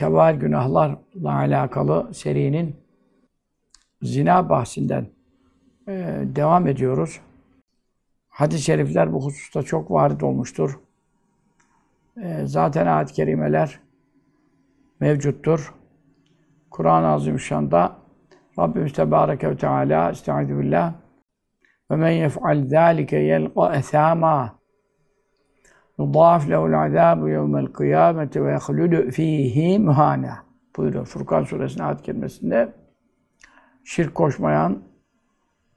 kebair günahlarla alakalı serinin zina bahsinden e, devam ediyoruz. Hadis-i şerifler bu hususta çok varit olmuştur. E, zaten ayet-i kerimeler mevcuttur. Kur'an-ı Azimüşşan'da Rabbimiz Tebareke ve Teala Estaizu billah ve men yef'al zâlike yelqa esâmâ lehul azâbu yevmel kıyâmeti ve yehludü fîhî mühâne buyuruyor. Furkan suresinin ayet kelimesinde şirk koşmayan,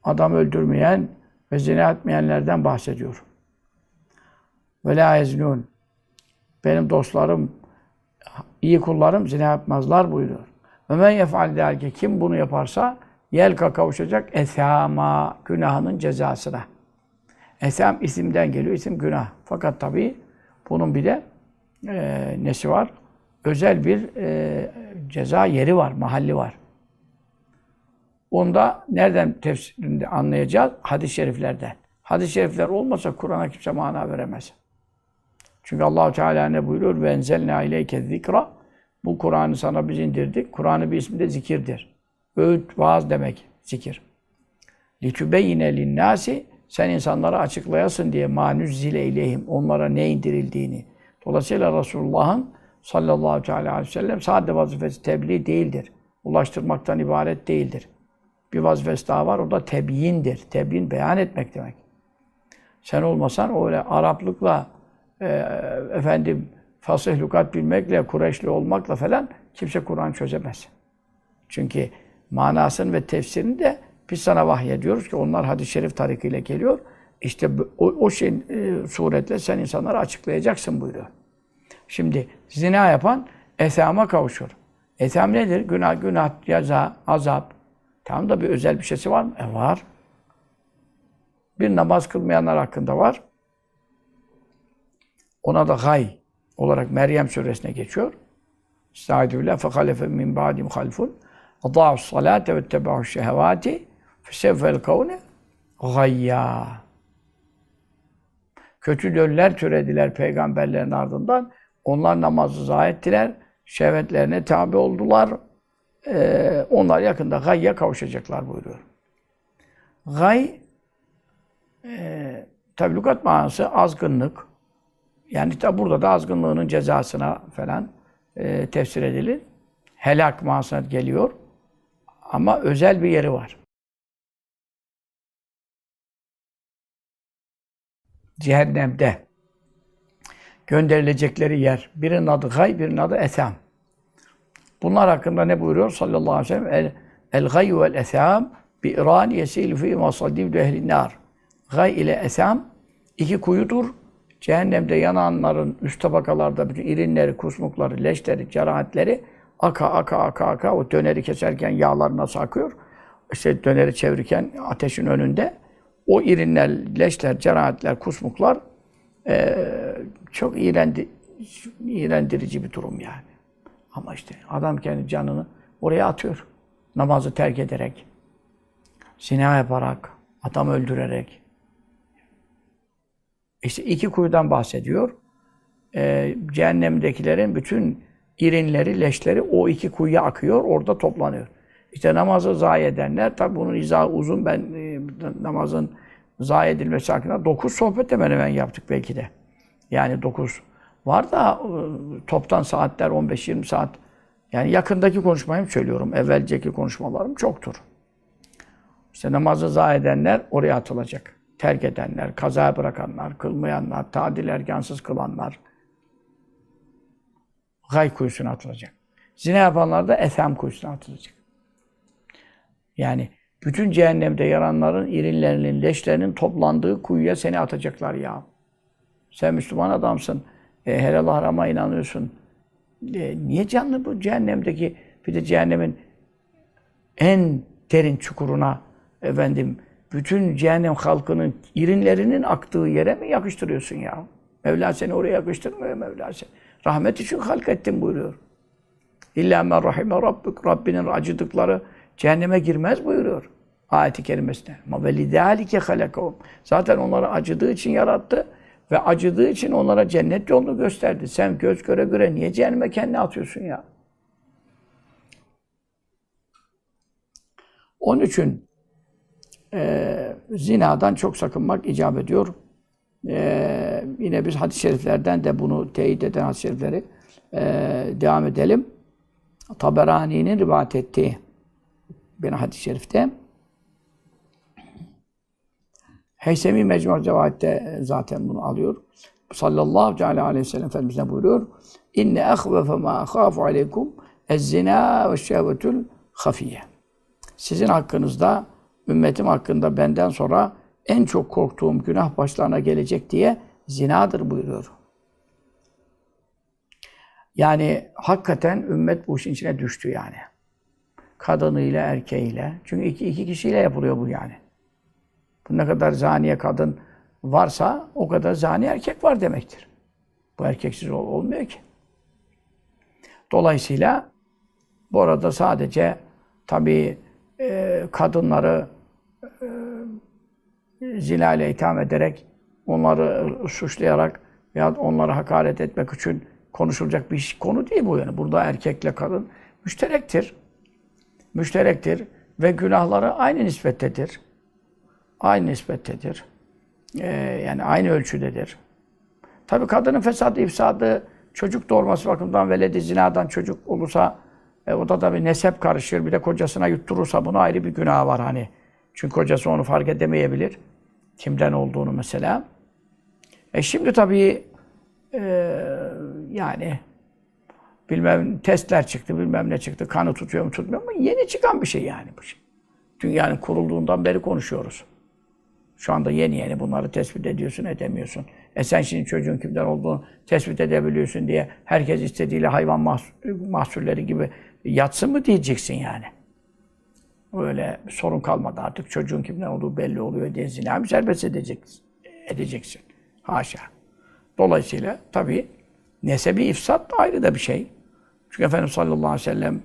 adam öldürmeyen ve zina etmeyenlerden bahsediyor. Ve la eznun. Benim dostlarım, iyi kullarım zina yapmazlar buyuruyor. Ve men yef'al derke kim bunu yaparsa yelka kavuşacak esama günahının cezasına. Esam isimden geliyor, isim günah. Fakat tabii bunun bir de e, nesi var? Özel bir e, ceza yeri var, mahalli var. Onda nereden tefsirinde anlayacağız? Hadis-i şeriflerden. Hadis-i şerifler olmasa Kur'an'a kimse mana veremez. Çünkü Allahu Teala ne buyuruyor? Ve enzelna ileyke zikra. Bu Kur'an'ı sana biz indirdik. Kur'an'ın bir ismi de zikirdir. Öğüt, vaaz demek zikir. Litübeyine linnâsi sen insanlara açıklayasın diye manüzzile ileyhim onlara ne indirildiğini. Dolayısıyla Resulullah'ın sallallahu aleyhi ve sellem sadece vazifesi tebliğ değildir. Ulaştırmaktan ibaret değildir. Bir vazifesi daha var, o da tebyindir. Tebyin, beyan etmek demek. Sen olmasan öyle Araplıkla, e, efendim, fasih lukat bilmekle, Kureyşli olmakla falan kimse Kur'an çözemez. Çünkü manasını ve tefsirini de biz sana vahyediyoruz ki onlar hadis-i şerif tarikiyle geliyor. İşte o, o şeyin e, suretle sen insanlara açıklayacaksın buyuruyor. Şimdi zina yapan esama kavuşur. Esam nedir? Günah, günah, ceza, azap. Tamam da bir özel bir şeysi var mı? E var. Bir namaz kılmayanlar hakkında var. Ona da gay olarak Meryem suresine geçiyor. Estaizu billah fehalefe min ba'dim halfun adâ'u salâte ve fesevfel kavne gayya. Kötü döller türediler peygamberlerin ardından. Onlar namazı zayi ettiler. Şehvetlerine tabi oldular. Ee, onlar yakında gayya kavuşacaklar buyuruyor. Gay e, tabi manası azgınlık. Yani tabi burada da azgınlığının cezasına falan e, tefsir edilir. Helak manasına geliyor. Ama özel bir yeri var. Cehennemde gönderilecekleri yer. Birinin adı gay, birinin adı esam. Bunlar hakkında ne buyuruyor sallallahu aleyhi ve sellem? El, el gay vel esam bi iran yesil fi masadib ehli nar. Gay ile esam iki kuyudur. Cehennemde yananların üst tabakalarda bütün irinleri, kusmukları, leşleri, cerahatleri aka aka aka aka o döneri keserken yağlar nasıl akıyor? İşte döneri çevirirken ateşin önünde o irinler, leşler, cerahatler, kusmuklar e, çok iğrendi, iğrendirici bir durum yani. Ama işte adam kendi canını oraya atıyor. Namazı terk ederek, zina yaparak, adam öldürerek. İşte iki kuyudan bahsediyor. Ee, cehennemdekilerin bütün irinleri, leşleri o iki kuyuya akıyor, orada toplanıyor. İşte namazı zayi edenler, tabi bunun izahı uzun, ben e, namazın zayi edilmesi hakkında dokuz sohbet hemen hemen yaptık belki de. Yani dokuz var da e, toptan saatler 15-20 saat. Yani yakındaki konuşmayı söylüyorum. Evvelceki konuşmalarım çoktur. İşte namazı zayi edenler oraya atılacak. Terk edenler, kaza bırakanlar, kılmayanlar, tadil ergansız kılanlar gay kuyusuna atılacak. Zina yapanlar da ethem kuyusuna atılacak. Yani bütün cehennemde yaranların irinlerinin, leşlerinin toplandığı kuyuya seni atacaklar ya. Sen Müslüman adamsın. E, helal harama inanıyorsun. E, niye canlı bu cehennemdeki bir de cehennemin en derin çukuruna efendim bütün cehennem halkının irinlerinin aktığı yere mi yakıştırıyorsun ya? Mevla seni oraya yakıştırmıyor Mevla seni. Rahmet için halk ettim buyuruyor. İlla men rahime rabbük. Rabbinin acıdıkları Cehenneme girmez buyuruyor ayeti kerimesine. Ma velidalike halakahum. Zaten onları acıdığı için yarattı ve acıdığı için onlara cennet yolunu gösterdi. Sen göz göre göre niye cehenneme kendini atıyorsun ya? Onun için e, zinadan çok sakınmak icap ediyor. E, yine biz hadis-i şeriflerden de bunu teyit eden hadis-i şerifleri e, devam edelim. Taberani'nin rivayet ettiği bir hadis-i şerifte Heysemi Mecmu Cevahit'te zaten bunu alıyor. Sallallahu aleyhi ve sellem Efendimiz ne buyuruyor? İnne ehvefe ma akhafu aleykum ez-zina ve şehvetül hafiye. Sizin hakkınızda, ümmetim hakkında benden sonra en çok korktuğum günah başlarına gelecek diye zinadır buyuruyor. Yani hakikaten ümmet bu işin içine düştü yani. Kadınıyla, erkeğiyle. Çünkü iki, iki kişiyle yapılıyor bu yani. Bu ne kadar zaniye kadın varsa o kadar zani erkek var demektir. Bu erkeksiz ol, olmuyor ki. Dolayısıyla bu arada sadece tabii e, kadınları e, zilale itham ederek, onları suçlayarak veya onları hakaret etmek için konuşulacak bir konu değil bu yani. Burada erkekle kadın müşterektir. Müşterektir ve günahları aynı nispettedir. Aynı nispettedir. Ee, yani aynı ölçüdedir. Tabii kadının fesadı, ifsadı, çocuk doğurması bakımından veledi zinadan çocuk olursa e, o da tabii nesep karışır. Bir de kocasına yutturursa bunu ayrı bir günah var hani. Çünkü kocası onu fark edemeyebilir. Kimden olduğunu mesela. E şimdi tabii e, yani bilmem testler çıktı, bilmem ne çıktı, kanı tutuyor mu tutmuyor mu? Yeni çıkan bir şey yani bu şey. Dünyanın kurulduğundan beri konuşuyoruz. Şu anda yeni yeni bunları tespit ediyorsun, edemiyorsun. E sen şimdi çocuğun kimden olduğunu tespit edebiliyorsun diye herkes istediğiyle hayvan mahsulleri gibi yatsın mı diyeceksin yani. Öyle sorun kalmadı artık. Çocuğun kimden olduğu belli oluyor diye zina mı serbest edeceksin. edeceksin. Haşa. Dolayısıyla tabii nesebi ifsat da ayrı da bir şey. Çünkü Efendimiz sallallahu aleyhi ve sellem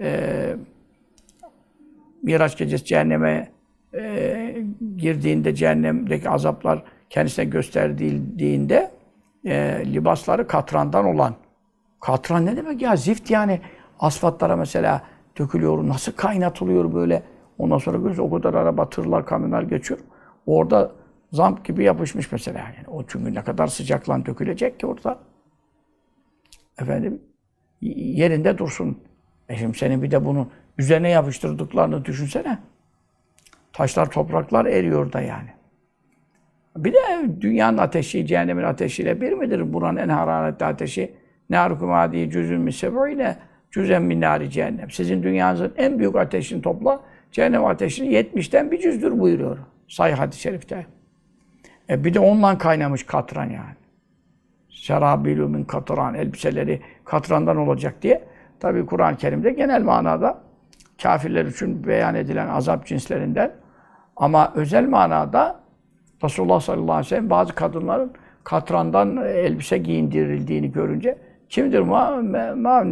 e, Miraç gecesi cehenneme e, girdiğinde cehennemdeki azaplar kendisine gösterdiğinde e, libasları katrandan olan. Katran ne demek ya? Zift yani asfaltlara mesela dökülüyor. Nasıl kaynatılıyor böyle? Ondan sonra görüyorsun o kadar araba, tırlar, kamyonlar geçiyor. Orada zamp gibi yapışmış mesela. Yani o çünkü ne kadar sıcaklan dökülecek ki orada. Efendim yerinde dursun. E şimdi senin bir de bunu üzerine yapıştırdıklarını düşünsene. Taşlar, topraklar eriyor da yani. Bir de dünyanın ateşi, cehennemin ateşiyle bir midir? Buranın en hararetli ateşi. Nârukum âdî cüzün misebûyle cüzen min nâri cehennem. Sizin dünyanızın en büyük ateşini topla, cehennem ateşini 70'ten bir cüzdür buyuruyor. Sayı hadis-i şerifte. E bir de ondan kaynamış katran yani. Şerabilü min katran, elbiseleri katrandan olacak diye. Tabi Kur'an-ı Kerim'de genel manada kafirler için beyan edilen azap cinslerinden ama özel manada Resulullah sallallahu aleyhi ve sellem bazı kadınların katrandan elbise giyindirildiğini görünce kimdir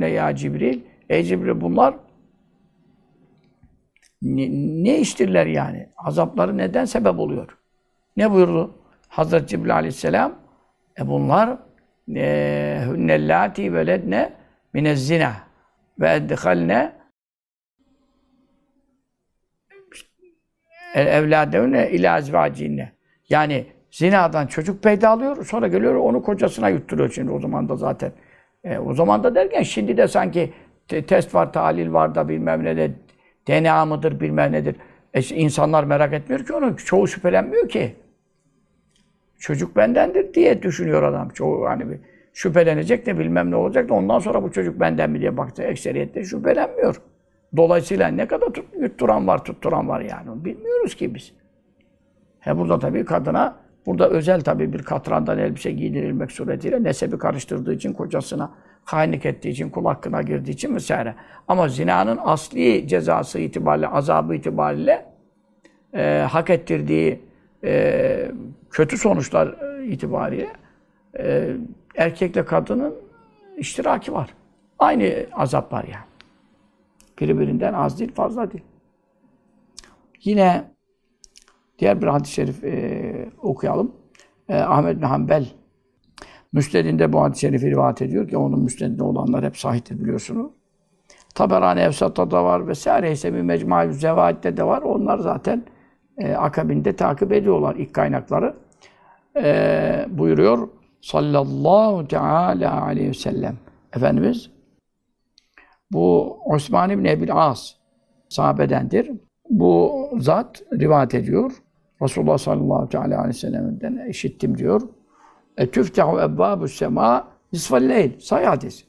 ne ya Cibril? Ey Cibril bunlar ne, ne iştirler yani? Azapları neden sebep oluyor? Ne buyurdu Hazreti Cibril aleyhisselam? E bunlar hünnellâti veledne minezzina ve eddehalne evladevne ila azvacinne. Yani zinadan çocuk peyda alıyor, sonra geliyor onu kocasına yutturuyor şimdi o zaman da zaten. E, o zaman da derken şimdi de sanki te test var, tahlil var da bilmem ne de DNA mıdır bilmem nedir. E, insanlar merak etmiyor ki onu. Çoğu şüphelenmiyor ki. Çocuk bendendir diye düşünüyor adam. Çoğu hani bir şüphelenecek de bilmem ne olacak da ondan sonra bu çocuk benden mi diye baktı. Ekseriyette şüphelenmiyor. Dolayısıyla ne kadar tut, yutturan var, tutturan var yani. Bilmiyoruz ki biz. He burada tabii kadına, burada özel tabii bir katrandan elbise giydirilmek suretiyle nesebi karıştırdığı için kocasına hainlik ettiği için, kul hakkına girdiği için vesaire. Ama zinanın asli cezası itibariyle, azabı itibariyle e, hak ettirdiği e, kötü sonuçlar e, itibariyle e, erkekle kadının iştiraki var. Aynı azap var yani. Birbirinden az değil, fazla değil. Yine diğer bir hadis-i şerif e, okuyalım. E, Ahmet bin Hanbel Müsned'inde bu hadis-i şerifi rivayet ediyor ki onun müsnedinde olanlar hep sahihtir biliyorsunuz. Taberani Efsat'ta da var vesaire. ise bir Mecmuaül Zevait'te de var. Onlar zaten e, akabinde takip ediyorlar ilk kaynakları. E, buyuruyor sallallahu teala aleyhi ve sellem. Efendimiz bu Osman İbni Ebil As sahabedendir. Bu zat rivayet ediyor. Resulullah sallallahu aleyhi ve sellem'den işittim diyor. E tüftehu ebbâbu sema nisfelleyl. Say hadis.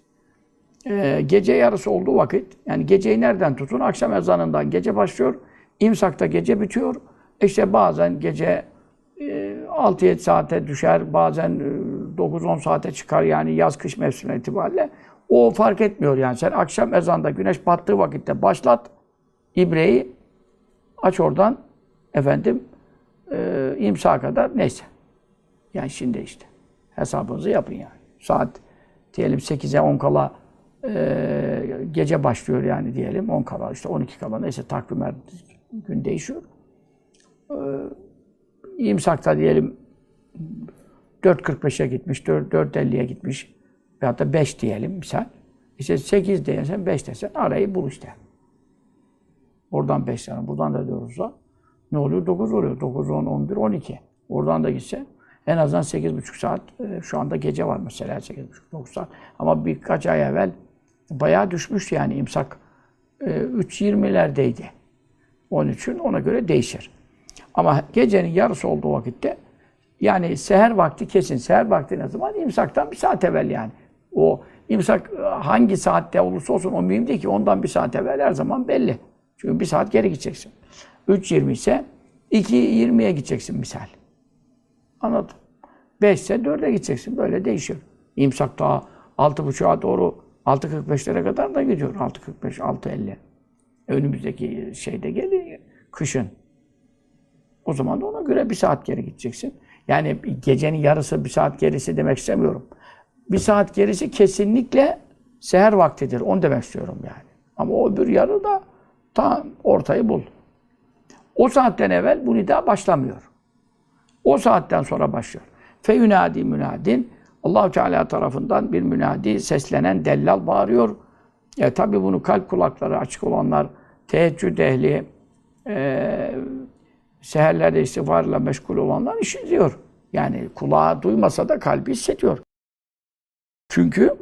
E, gece yarısı olduğu vakit, yani geceyi nereden tutun? Akşam ezanından gece başlıyor. İmsakta gece bitiyor. İşte bazen gece e, 6-7 saate düşer, bazen e, 9-10 saate çıkar yani yaz-kış mevsimine itibariyle. O fark etmiyor yani. Sen akşam ezanda güneş battığı vakitte başlat ibreyi, aç oradan efendim e, imsa kadar neyse. Yani şimdi işte. Hesabınızı yapın yani. Saat diyelim 8'e 10 kala e, gece başlıyor yani diyelim. 10 kala işte 12 kala neyse takvim gün değişiyor. E, imsakta diyelim 4.45'e gitmiş, 4.50'ye gitmiş veyahut da 5 diyelim misal. İşte 8 desen 5 desen arayı bul işte. Oradan 5 tane, buradan da 4 olsa ne oluyor? 9 oluyor. 9, 10, 11, 12. Oradan da gitse en azından 8,5 saat. E, şu anda gece var mesela 8,5-9 saat. Ama birkaç ay evvel bayağı düşmüştü yani imsak. E, 3.20'lerdeydi. Onun için ona göre değişir. Ama gecenin yarısı olduğu vakitte yani seher vakti kesin. Seher vakti ne zaman? İmsaktan bir saat evvel yani. O imsak hangi saatte olursa olsun o mühim değil ki. Ondan bir saat evvel her zaman belli. Çünkü bir saat geri gideceksin. 3.20 ise 2.20'ye gideceksin misal. Anladın? 5 ise 4'e gideceksin. Böyle değişiyor. İmsak daha 6.30'a doğru 6.45'lere kadar da gidiyor. 6.45, 6.50. Önümüzdeki şeyde geliyor. Kışın. O zaman da ona göre bir saat geri gideceksin. Yani gecenin yarısı bir saat gerisi demek istemiyorum. Bir saat gerisi kesinlikle seher vaktidir. Onu demek istiyorum yani. Ama o öbür yarı da tam ortayı bul. O saatten evvel bu nida başlamıyor. O saatten sonra başlıyor. Fe yunadi münadin allah Teala tarafından bir münadi seslenen dellal bağırıyor. E, Tabi bunu kalp kulakları açık olanlar, teheccüd ehli, e, seherlerde istiğfarla meşgul olanlar işitiyor. Yani kulağı duymasa da kalbi hissediyor. Çünkü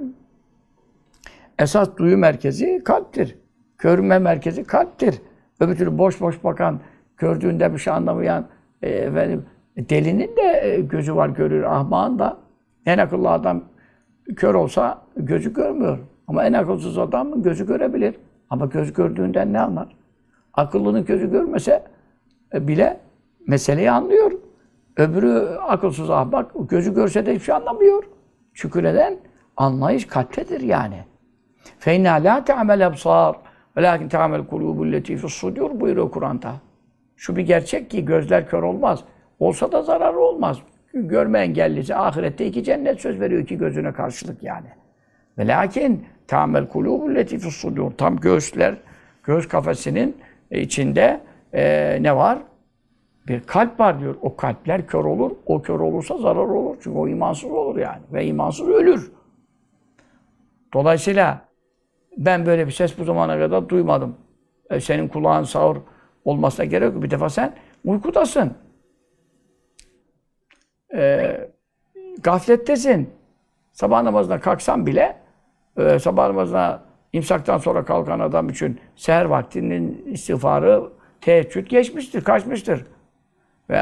esas duyu merkezi kalptir. Görme merkezi kalptir. Öbür türlü boş boş bakan, gördüğünde bir şey anlamayan e, efendim, delinin de e, gözü var görür, ahmağın da. En akıllı adam kör olsa gözü görmüyor. Ama en akılsız adam gözü görebilir. Ama göz gördüğünden ne anlar? Akıllının gözü görmese bile meseleyi anlıyor. Öbürü akılsız ahmak gözü görse de hiçbir şey anlamıyor. Çünkü neden? Anlayış kalptedir yani. فَاِنَّا لَا تَعْمَلْ اَبْصَارِ وَلَاكِنْ تَعْمَلْ قُلُوبُ الَّتِي فِي الصُّدُورِ buyuruyor Kur'an'da. Şu bir gerçek ki gözler kör olmaz. Olsa da zararı olmaz. Görme engellisi ahirette iki cennet söz veriyor iki gözüne karşılık yani. Ve lakin tamel kulubul letifus sudur. Tam göğüsler, göğüs kafesinin içinde e, ne var? Bir kalp var diyor. O kalpler kör olur. O kör olursa zarar olur. Çünkü o imansız olur yani. Ve imansız ölür. Dolayısıyla ben böyle bir ses bu zamana kadar duymadım. E, senin kulağın sağır olmasına gerek yok. Bir defa sen uykudasın. E, gaflettesin. Sabah namazına kalksan bile e, sabah namazına imsaktan sonra kalkan adam için seher vaktinin istiğfarı teheccüd geçmiştir, kaçmıştır. Ve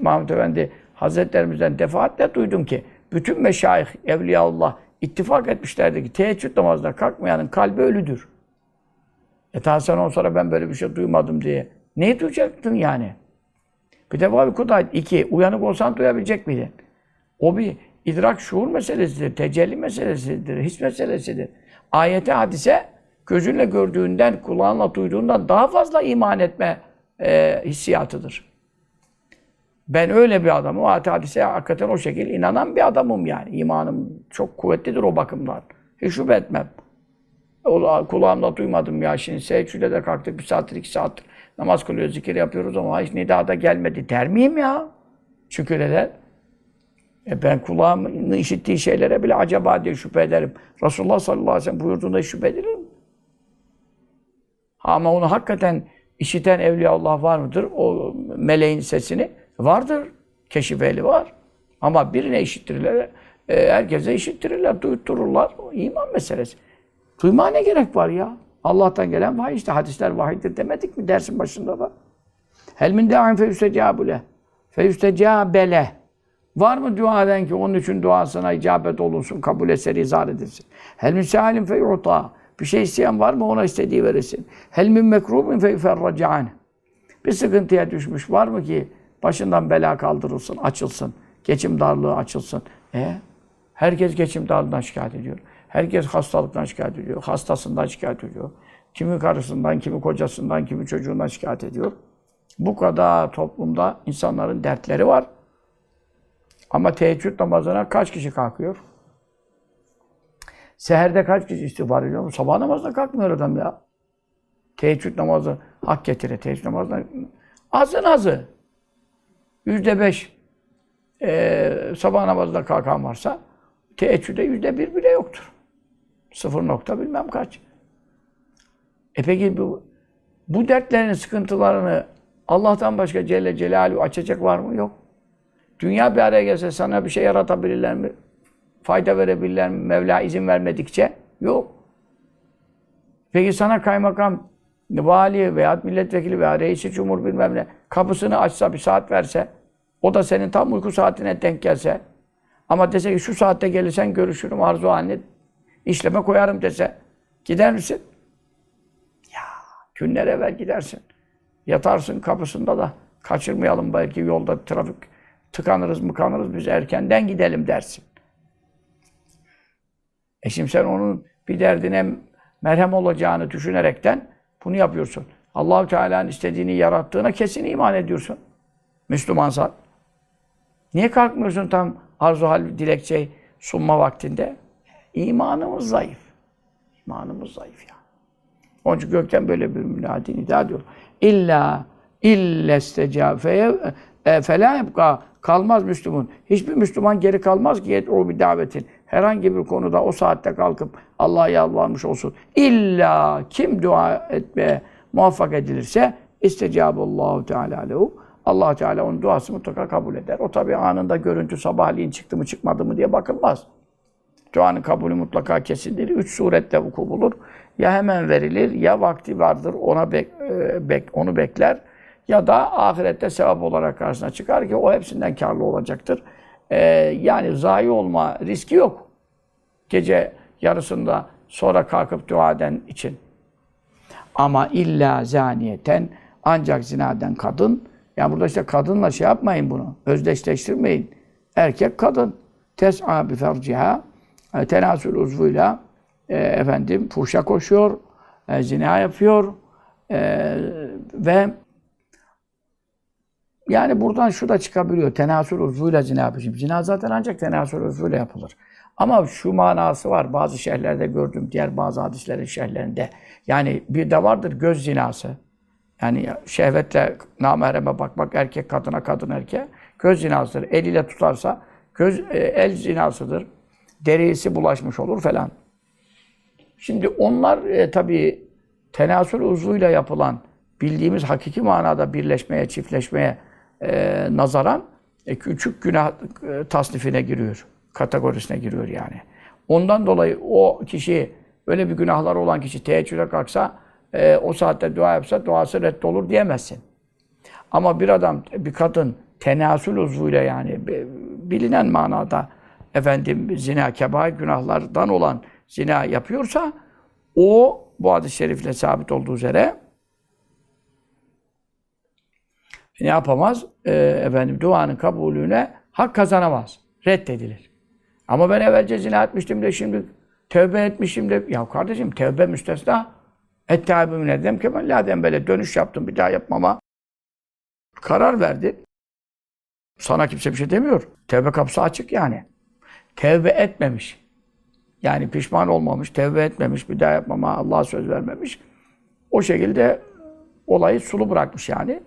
Mahmud Efendi Hazretlerimizden defaatle duydum ki bütün meşayih, evliyaullah ittifak etmişlerdi ki teheccüd namazına kalkmayanın kalbi ölüdür. E ta sen on sonra ben böyle bir şey duymadım diye. Neyi duyacaktın yani? Bir defa bir kudayt. İki, uyanık olsan duyabilecek miydin? O bir idrak şuur meselesidir, tecelli meselesidir, his meselesidir. Ayete, hadise gözünle gördüğünden, kulağınla duyduğundan daha fazla iman etme e, hissiyatıdır. Ben öyle bir adamım. O hadise hakikaten o şekilde inanan bir adamım yani. İmanım çok kuvvetlidir o bakımdan. Hiç şüphe etmem. O, kulağımla duymadım ya şimdi secdede de kalktık bir saattir, iki saattir. Namaz kılıyoruz, zikir yapıyoruz ama hiç nida da gelmedi der miyim ya? Şükür eder. E ben kulağımın işittiği şeylere bile acaba diye şüphe ederim. Resulullah sallallahu aleyhi ve sellem buyurduğunda şüphe ederim. Ama onu hakikaten işiten Evliyaullah var mıdır? O meleğin sesini vardır. Keşif ehli var. Ama birine işittirirler. E, herkese işittirirler, duyuttururlar. O iman meselesi. Duyma ne gerek var ya? Allah'tan gelen vahiy işte. Hadisler vahiydir demedik mi dersin başında da? Hel min da'in fe yüstecabule. Fe yüstecabele. Var mı dua eden ki onun için duasına icabet olunsun, kabul eseri izah edilsin? Hel min sehalim fe. Bir şey isteyen var mı ona istediği verilsin. Hel min mekrubin fe yuferracan. Bir sıkıntıya düşmüş var mı ki başından bela kaldırılsın, açılsın. Geçim darlığı açılsın. E herkes geçim darlığından şikayet ediyor. Herkes hastalıktan şikayet ediyor. Hastasından şikayet ediyor. Kimi karısından, kimi kocasından, kimi çocuğundan şikayet ediyor. Bu kadar toplumda insanların dertleri var. Ama teheccüd namazına kaç kişi kalkıyor? Seherde kaç kişi istiğfar ediyor mu? Sabah namazına kalkmıyor adam ya. Teheccüd namazı hak getire. Teheccüd namazına azın azı. Yüzde beş e, sabah namazına kalkan varsa teheccüde yüzde bir bile yoktur. Sıfır nokta bilmem kaç. E peki bu, bu dertlerin, sıkıntılarını Allah'tan başka Celle Celaluhu açacak var mı? Yok. Dünya bir araya gelse sana bir şey yaratabilirler mi? Fayda verebilirler mi? Mevla izin vermedikçe? Yok. Peki sana kaymakam, vali veya milletvekili veya reisi cumhur bilmem ne kapısını açsa bir saat verse o da senin tam uyku saatine denk gelse ama dese ki şu saatte gelirsen görüşürüm arzu halini işleme koyarım dese gider misin? Ya günler evvel gidersin. Yatarsın kapısında da kaçırmayalım belki yolda trafik tıkanırız mıkanırız biz erkenden gidelim dersin. E şimdi sen onun bir derdine merhem olacağını düşünerekten bunu yapıyorsun. Allahu Teala'nın istediğini yarattığına kesin iman ediyorsun. Müslümansan. Niye kalkmıyorsun tam arzu hal dilekçe sunma vaktinde? İmanımız zayıf. İmanımız zayıf ya. Onun için gökten böyle bir münadi nida diyor. İlla illestecafeye e, felâ kalmaz Müslüman. Hiçbir Müslüman geri kalmaz ki o bir davetin. Herhangi bir konuda o saatte kalkıp Allah'a yalvarmış olsun. İlla kim dua etmeye muvaffak edilirse istecabullahu teala lehu. Allah Teala onun duasını mutlaka kabul eder. O tabi anında görüntü sabahleyin çıktı mı çıkmadı mı diye bakılmaz. Duanın kabulü mutlaka kesindir. Üç surette vuku bulur. Ya hemen verilir ya vakti vardır ona bek, e, bek, onu bekler ya da ahirette sevap olarak karşısına çıkar ki o hepsinden karlı olacaktır. Ee, yani zayi olma riski yok. Gece yarısında sonra kalkıp dua eden için. Ama illa zaniyeten ancak zinaden kadın yani burada işte kadınla şey yapmayın bunu. Özdeşleştirmeyin. Erkek kadın. Tes'a bi ferciha e, tenasül uzvuyla e, efendim fuhşa koşuyor, e, zina yapıyor e, ve yani buradan şu da çıkabiliyor. Tenasül uzvuyla zina yapıyor. Zina zaten ancak tenasül uzvuyla yapılır. Ama şu manası var. Bazı şehirlerde gördüm. Diğer bazı hadislerin şehirlerinde. Yani bir de vardır göz zinası. Yani şehvetle namereme bakmak erkek kadına kadın erkeğe göz zinasıdır. Eliyle tutarsa göz e, el zinasıdır. Derisi bulaşmış olur falan. Şimdi onlar e, tabii tenasül uzvuyla yapılan bildiğimiz hakiki manada birleşmeye, çiftleşmeye e, nazaran e, küçük günah e, tasnifine giriyor. Kategorisine giriyor yani. Ondan dolayı o kişi öyle bir günahlar olan kişi teheccüde kalksa e, o saatte dua yapsa duası reddolur diyemezsin. Ama bir adam, bir kadın tenasül uzvuyla yani bilinen manada efendim zina, kebair günahlardan olan zina yapıyorsa o bu hadis-i şerifle sabit olduğu üzere ne yapamaz? E, efendim duanın kabulüne hak kazanamaz. Reddedilir. Ama ben evvelce zina etmiştim de şimdi tövbe etmişim de ya kardeşim tövbe müstesna Ettâbü minedem kemen la böyle dönüş yaptım bir daha yapmama karar verdi. Sana kimse bir şey demiyor. Tevbe kapısı açık yani. Tevbe etmemiş. Yani pişman olmamış, tevbe etmemiş, bir daha yapmama Allah'a söz vermemiş. O şekilde olayı sulu bırakmış yani.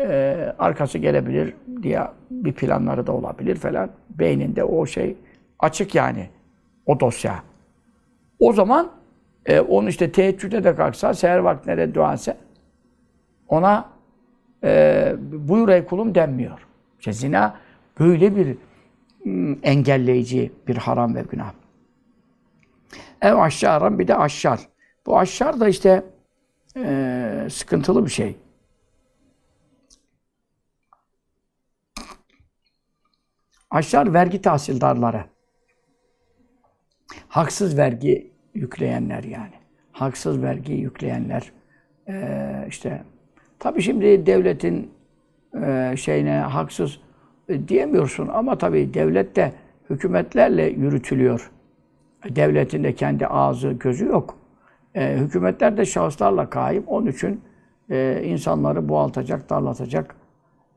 Ee, arkası gelebilir diye bir planları da olabilir falan. Beyninde o şey açık yani. O dosya. O zaman e, onu işte teheccüde de kalksa, seher vaktine de dua etse, ona e, buyur ey kulum denmiyor. İşte zina böyle bir m, engelleyici bir haram ve günah. Ev aşşaran bir de aşşar. Bu aşşar da işte e, sıkıntılı bir şey. Aşşar vergi tahsildarları. Haksız vergi yükleyenler yani. Haksız vergi yükleyenler. Ee, işte tabii şimdi devletin e, şeyine haksız e, diyemiyorsun ama tabii devlet de hükümetlerle yürütülüyor. Devletin de kendi ağzı, gözü yok. E, hükümetler de şahıslarla kaim. Onun için e, insanları boğaltacak, darlatacak.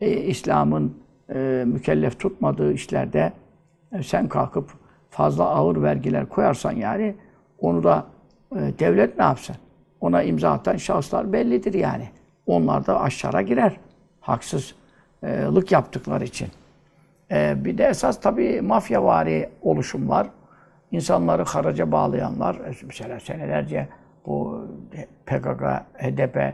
E, İslam'ın e, mükellef tutmadığı işlerde e, sen kalkıp fazla ağır vergiler koyarsan yani onu da e, devlet ne yapsın? Ona imza atan şahıslar bellidir yani. Onlar da aşağı girer. Haksızlık yaptıkları için. Bir de esas tabii mafyavari oluşumlar. İnsanları haraca bağlayanlar. Mesela senelerce bu PKK, HDP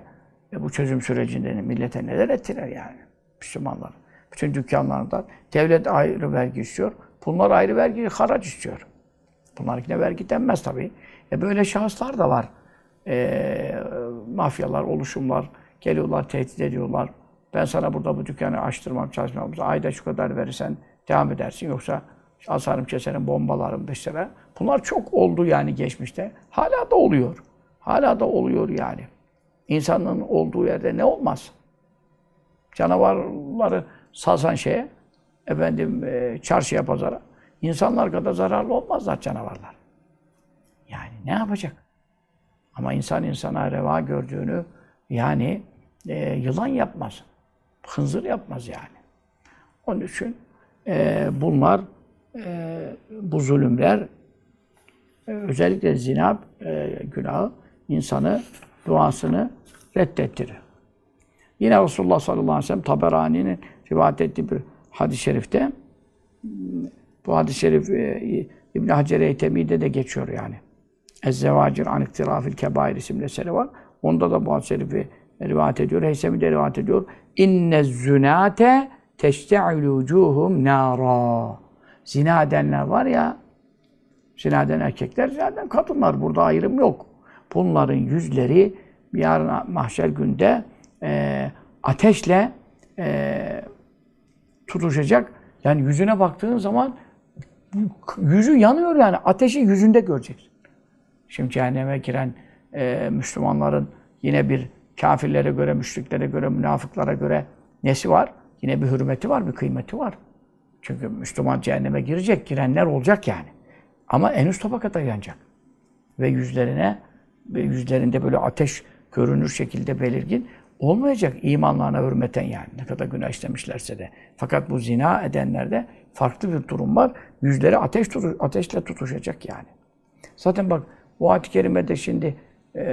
bu çözüm sürecinde millete neler ettiler yani. Müslümanlar. Bütün dükkanlarından. Devlet ayrı vergi istiyor. Bunlar ayrı vergi, haraç istiyor. Bunlarkine vergi denmez tabii. E böyle şahıslar da var. E, mafyalar, oluşumlar geliyorlar, tehdit ediyorlar. Ben sana burada bu dükkanı açtırmam, çalışmam. Ayda şu kadar verirsen devam edersin. Yoksa asarım, keserim, bombalarım mesela. Bunlar çok oldu yani geçmişte. Hala da oluyor. Hala da oluyor yani. İnsanın olduğu yerde ne olmaz? Canavarları salsan şeye, efendim e, çarşıya, pazara. İnsanlar kadar zararlı olmazlar canavarlar. Yani ne yapacak? Ama insan insana reva gördüğünü yani e, yılan yapmaz. Hınzır yapmaz yani. Onun için e, bunlar e, bu zulümler e, özellikle zina e, günahı insanı duasını reddettirir. Yine Resulullah sallallahu aleyhi ve sellem Taberani'nin rivayet ettiği bir hadis-i şerifte bu hadis-i şerif e, İbn Hacer Eytemi'de de geçiyor yani. Ez-Zevacir an iktirafil kebair isimli eseri var. Onda da bu hadis-i şerifi rivayet ediyor. Heysemi de rivayet ediyor. İnne zünate teşte'ilü vucuhum nara. Zina edenler var ya, zina eden erkekler, zina eden kadınlar. Burada ayrım yok. Bunların yüzleri yarın mahşer günde e, ateşle e, tutuşacak. Yani yüzüne baktığın zaman yüzü yanıyor yani. Ateşi yüzünde göreceksin. Şimdi cehenneme giren e, Müslümanların yine bir kafirlere göre, müşriklere göre, münafıklara göre nesi var? Yine bir hürmeti var, bir kıymeti var. Çünkü Müslüman cehenneme girecek, girenler olacak yani. Ama en üst tabakada yanacak. Ve yüzlerine, yüzlerinde böyle ateş görünür şekilde belirgin olmayacak imanlarına hürmeten yani. Ne kadar günah işlemişlerse de. Fakat bu zina edenlerde farklı bir durum var. Yüzleri ateş tutu, ateşle tutuşacak yani. Zaten bak bu ayet-i kerimede şimdi e,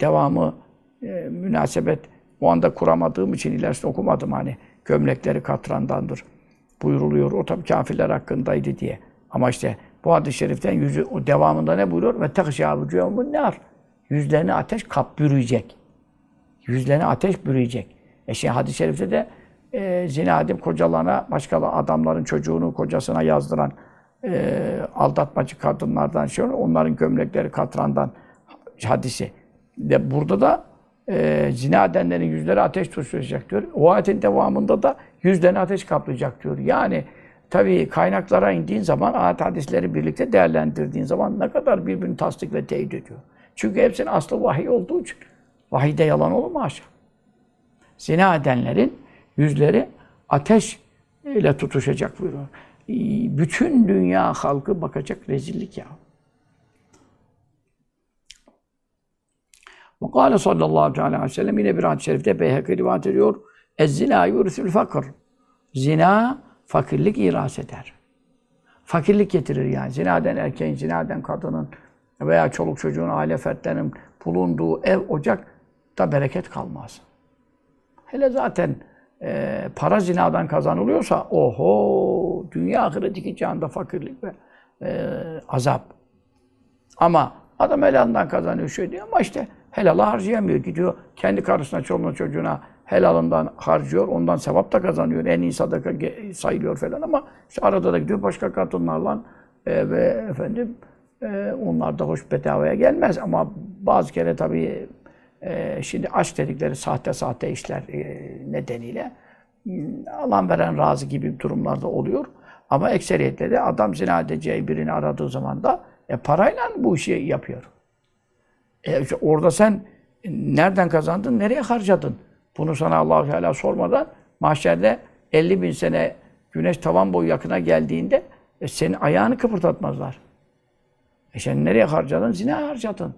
devamı e, münasebet o anda kuramadığım için ilerisini okumadım hani gömlekleri katrandandır buyuruluyor. O tabi kafirler hakkındaydı diye. Ama işte bu hadis-i şeriften yüzü, o devamında ne buyuruyor? Ve tekşâ ne var? Yüzlerini ateş kap Yüzlerini ateş bürüyecek. E şimdi hadis-i şerifte de e, zina edip kocalarına, başka adamların çocuğunu kocasına yazdıran e, aldatmacı kadınlardan şey onların gömlekleri katrandan hadisi. De burada da e, zina edenlerin yüzleri ateş tutuşacak diyor. O ayetin devamında da yüzlerini ateş kaplayacak diyor. Yani tabii kaynaklara indiğin zaman ayet hadisleri birlikte değerlendirdiğin zaman ne kadar birbirini tasdik ve teyit ediyor. Çünkü hepsinin aslı vahiy olduğu için. Vahide yalan olur mu aşağı? Zina edenlerin yüzleri ateş ile tutuşacak buyuruyor. Bütün dünya halkı bakacak rezillik ya. Ve kâle sallallahu aleyhi ve sellem yine bir hadis-i şerifte Beyhekî rivayet ediyor. Ez-zina yursül fakr. Zina fakirlik iras eder. Fakirlik getirir yani. Zinaden erkeğin, zinaden kadının veya çoluk çocuğun, aile fertlerinin bulunduğu ev, ocak da bereket kalmaz. Hele zaten e, para zinadan kazanılıyorsa oho dünya ahiret iki fakirlik ve e, azap. Ama Adam helalından kazanıyor şey diyor ama işte helala harcayamıyor. Gidiyor kendi karısına, çoluğuna, çocuğuna helalından harcıyor. Ondan sevap da kazanıyor. En iyi sadaka sayılıyor falan ama işte arada da gidiyor başka kadınlarla e, ve efendim e, onlar da hoş bedavaya gelmez ama bazı kere tabii e, şimdi aşk dedikleri sahte sahte işler e, nedeniyle hmm, alan veren razı gibi durumlarda oluyor. Ama ekseriyetle de adam zina edeceği birini aradığı zaman da e, parayla bu işi yapıyor. E, işte orada sen nereden kazandın, nereye harcadın? Bunu sana allah Teala sormadan mahşerde 50 bin sene güneş tavan boyu yakına geldiğinde e, senin ayağını kıpırdatmazlar. E sen nereye harcadın? Zina harcadın.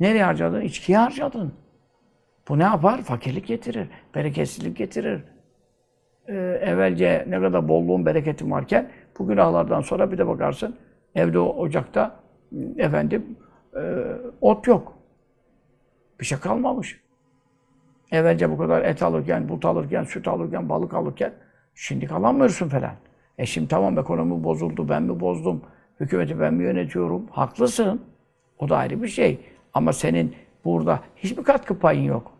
Nereye harcadın? İçkiye harcadın. Bu ne yapar? Fakirlik getirir, bereketsizlik getirir. Ee, evvelce ne kadar bolluğun, bereketin varken bu günahlardan sonra bir de bakarsın evde ocakta efendim e, ot yok. Bir şey kalmamış. Evvelce bu kadar et alırken, but alırken, süt alırken, balık alırken şimdi alamıyorsun falan. E şimdi tamam ekonomi bozuldu, ben mi bozdum, hükümeti ben mi yönetiyorum? Haklısın. O da ayrı bir şey. Ama senin burada hiçbir katkı payın yok.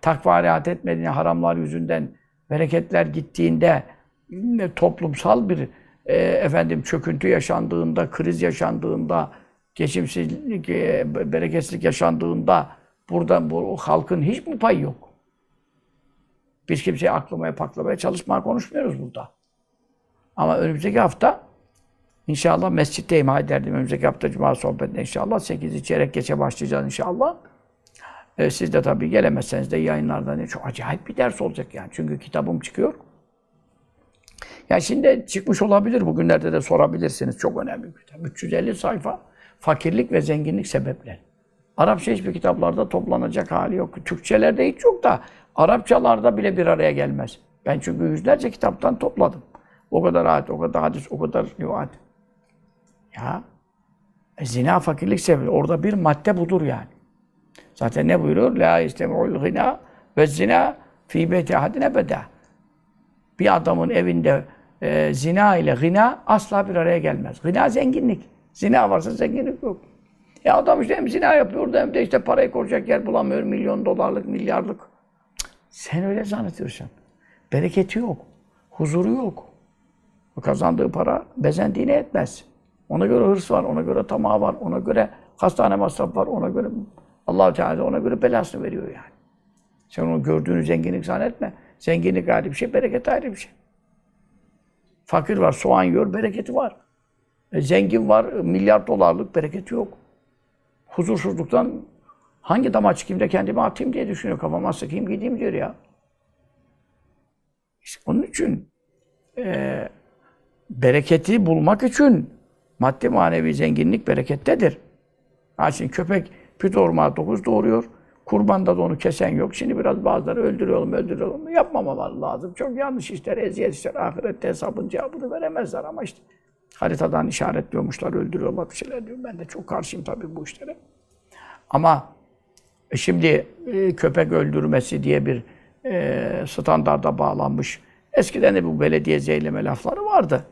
Takva riayet etmediğin haramlar yüzünden bereketler gittiğinde toplumsal bir e, efendim çöküntü yaşandığında, kriz yaşandığında, geçimsizlik, e, bereketsizlik yaşandığında burada bu halkın hiç mi payı yok? Biz kimseyi aklamaya, paklamaya, çalışmaya konuşmuyoruz burada. Ama önümüzdeki hafta inşallah mescitte ima ederdim. Önümüzdeki hafta Cuma sohbetinde inşallah. 8'i çeyrek geçe başlayacağız inşallah. E, siz de tabii gelemezseniz de yayınlardan çok acayip bir ders olacak yani. Çünkü kitabım çıkıyor. Ya şimdi çıkmış olabilir. Bugünlerde de sorabilirsiniz. Çok önemli bir kitap. 350 sayfa. Fakirlik ve zenginlik sebepleri. Arapça hiçbir kitaplarda toplanacak hali yok. Türkçelerde hiç yok da Arapçalarda bile bir araya gelmez. Ben çünkü yüzlerce kitaptan topladım. O kadar ayet, o kadar hadis, o kadar rivayet. Ya e, zina fakirlik sebebi. Orada bir madde budur yani. Zaten ne buyuruyor? La istemi'ul gina ve zina fi beyti ahadin ebeda. Bir adamın evinde e, zina ile gina asla bir araya gelmez. Gina zenginlik. Zina varsa zenginlik yok. Ya adam işte hem zina yapıyor hem de işte parayı koruyacak yer bulamıyor. Milyon dolarlık, milyarlık. Sen öyle zannediyorsun. Bereketi yok. Huzuru yok. O kazandığı para bezendiğine etmez. Ona göre hırs var, ona göre tamah var, ona göre hastane masrafı var, ona göre allah Teala ona göre belasını veriyor yani. Sen onu gördüğünü zenginlik zannetme. Zenginlik ayrı bir şey, bereket ayrı bir şey. Fakir var, soğan yiyor, bereketi var. E, zengin var, milyar dolarlık bereketi yok. Huzursuzluktan hangi dama çıkayım da kendimi atayım diye düşünüyor. Kafama sıkayım gideyim diyor ya. İşte onun için e, bereketi bulmak için maddi manevi zenginlik berekettedir. Ha şimdi köpek bir doğurma dokuz doğuruyor. Kurbanda da onu kesen yok. Şimdi biraz bazıları öldürüyorum, öldürüyorum. Yapmamalar lazım. Çok yanlış işler, eziyet işler. Ahirette hesabın cevabını veremezler ama işte haritadan işaretliyormuşlar, öldürüyorlar bir şeyler diyor. Ben de çok karşıyım tabii bu işlere. Ama e, şimdi e, köpek öldürmesi diye bir e, standarda bağlanmış. Eskiden de bu belediye zeyleme lafları vardı.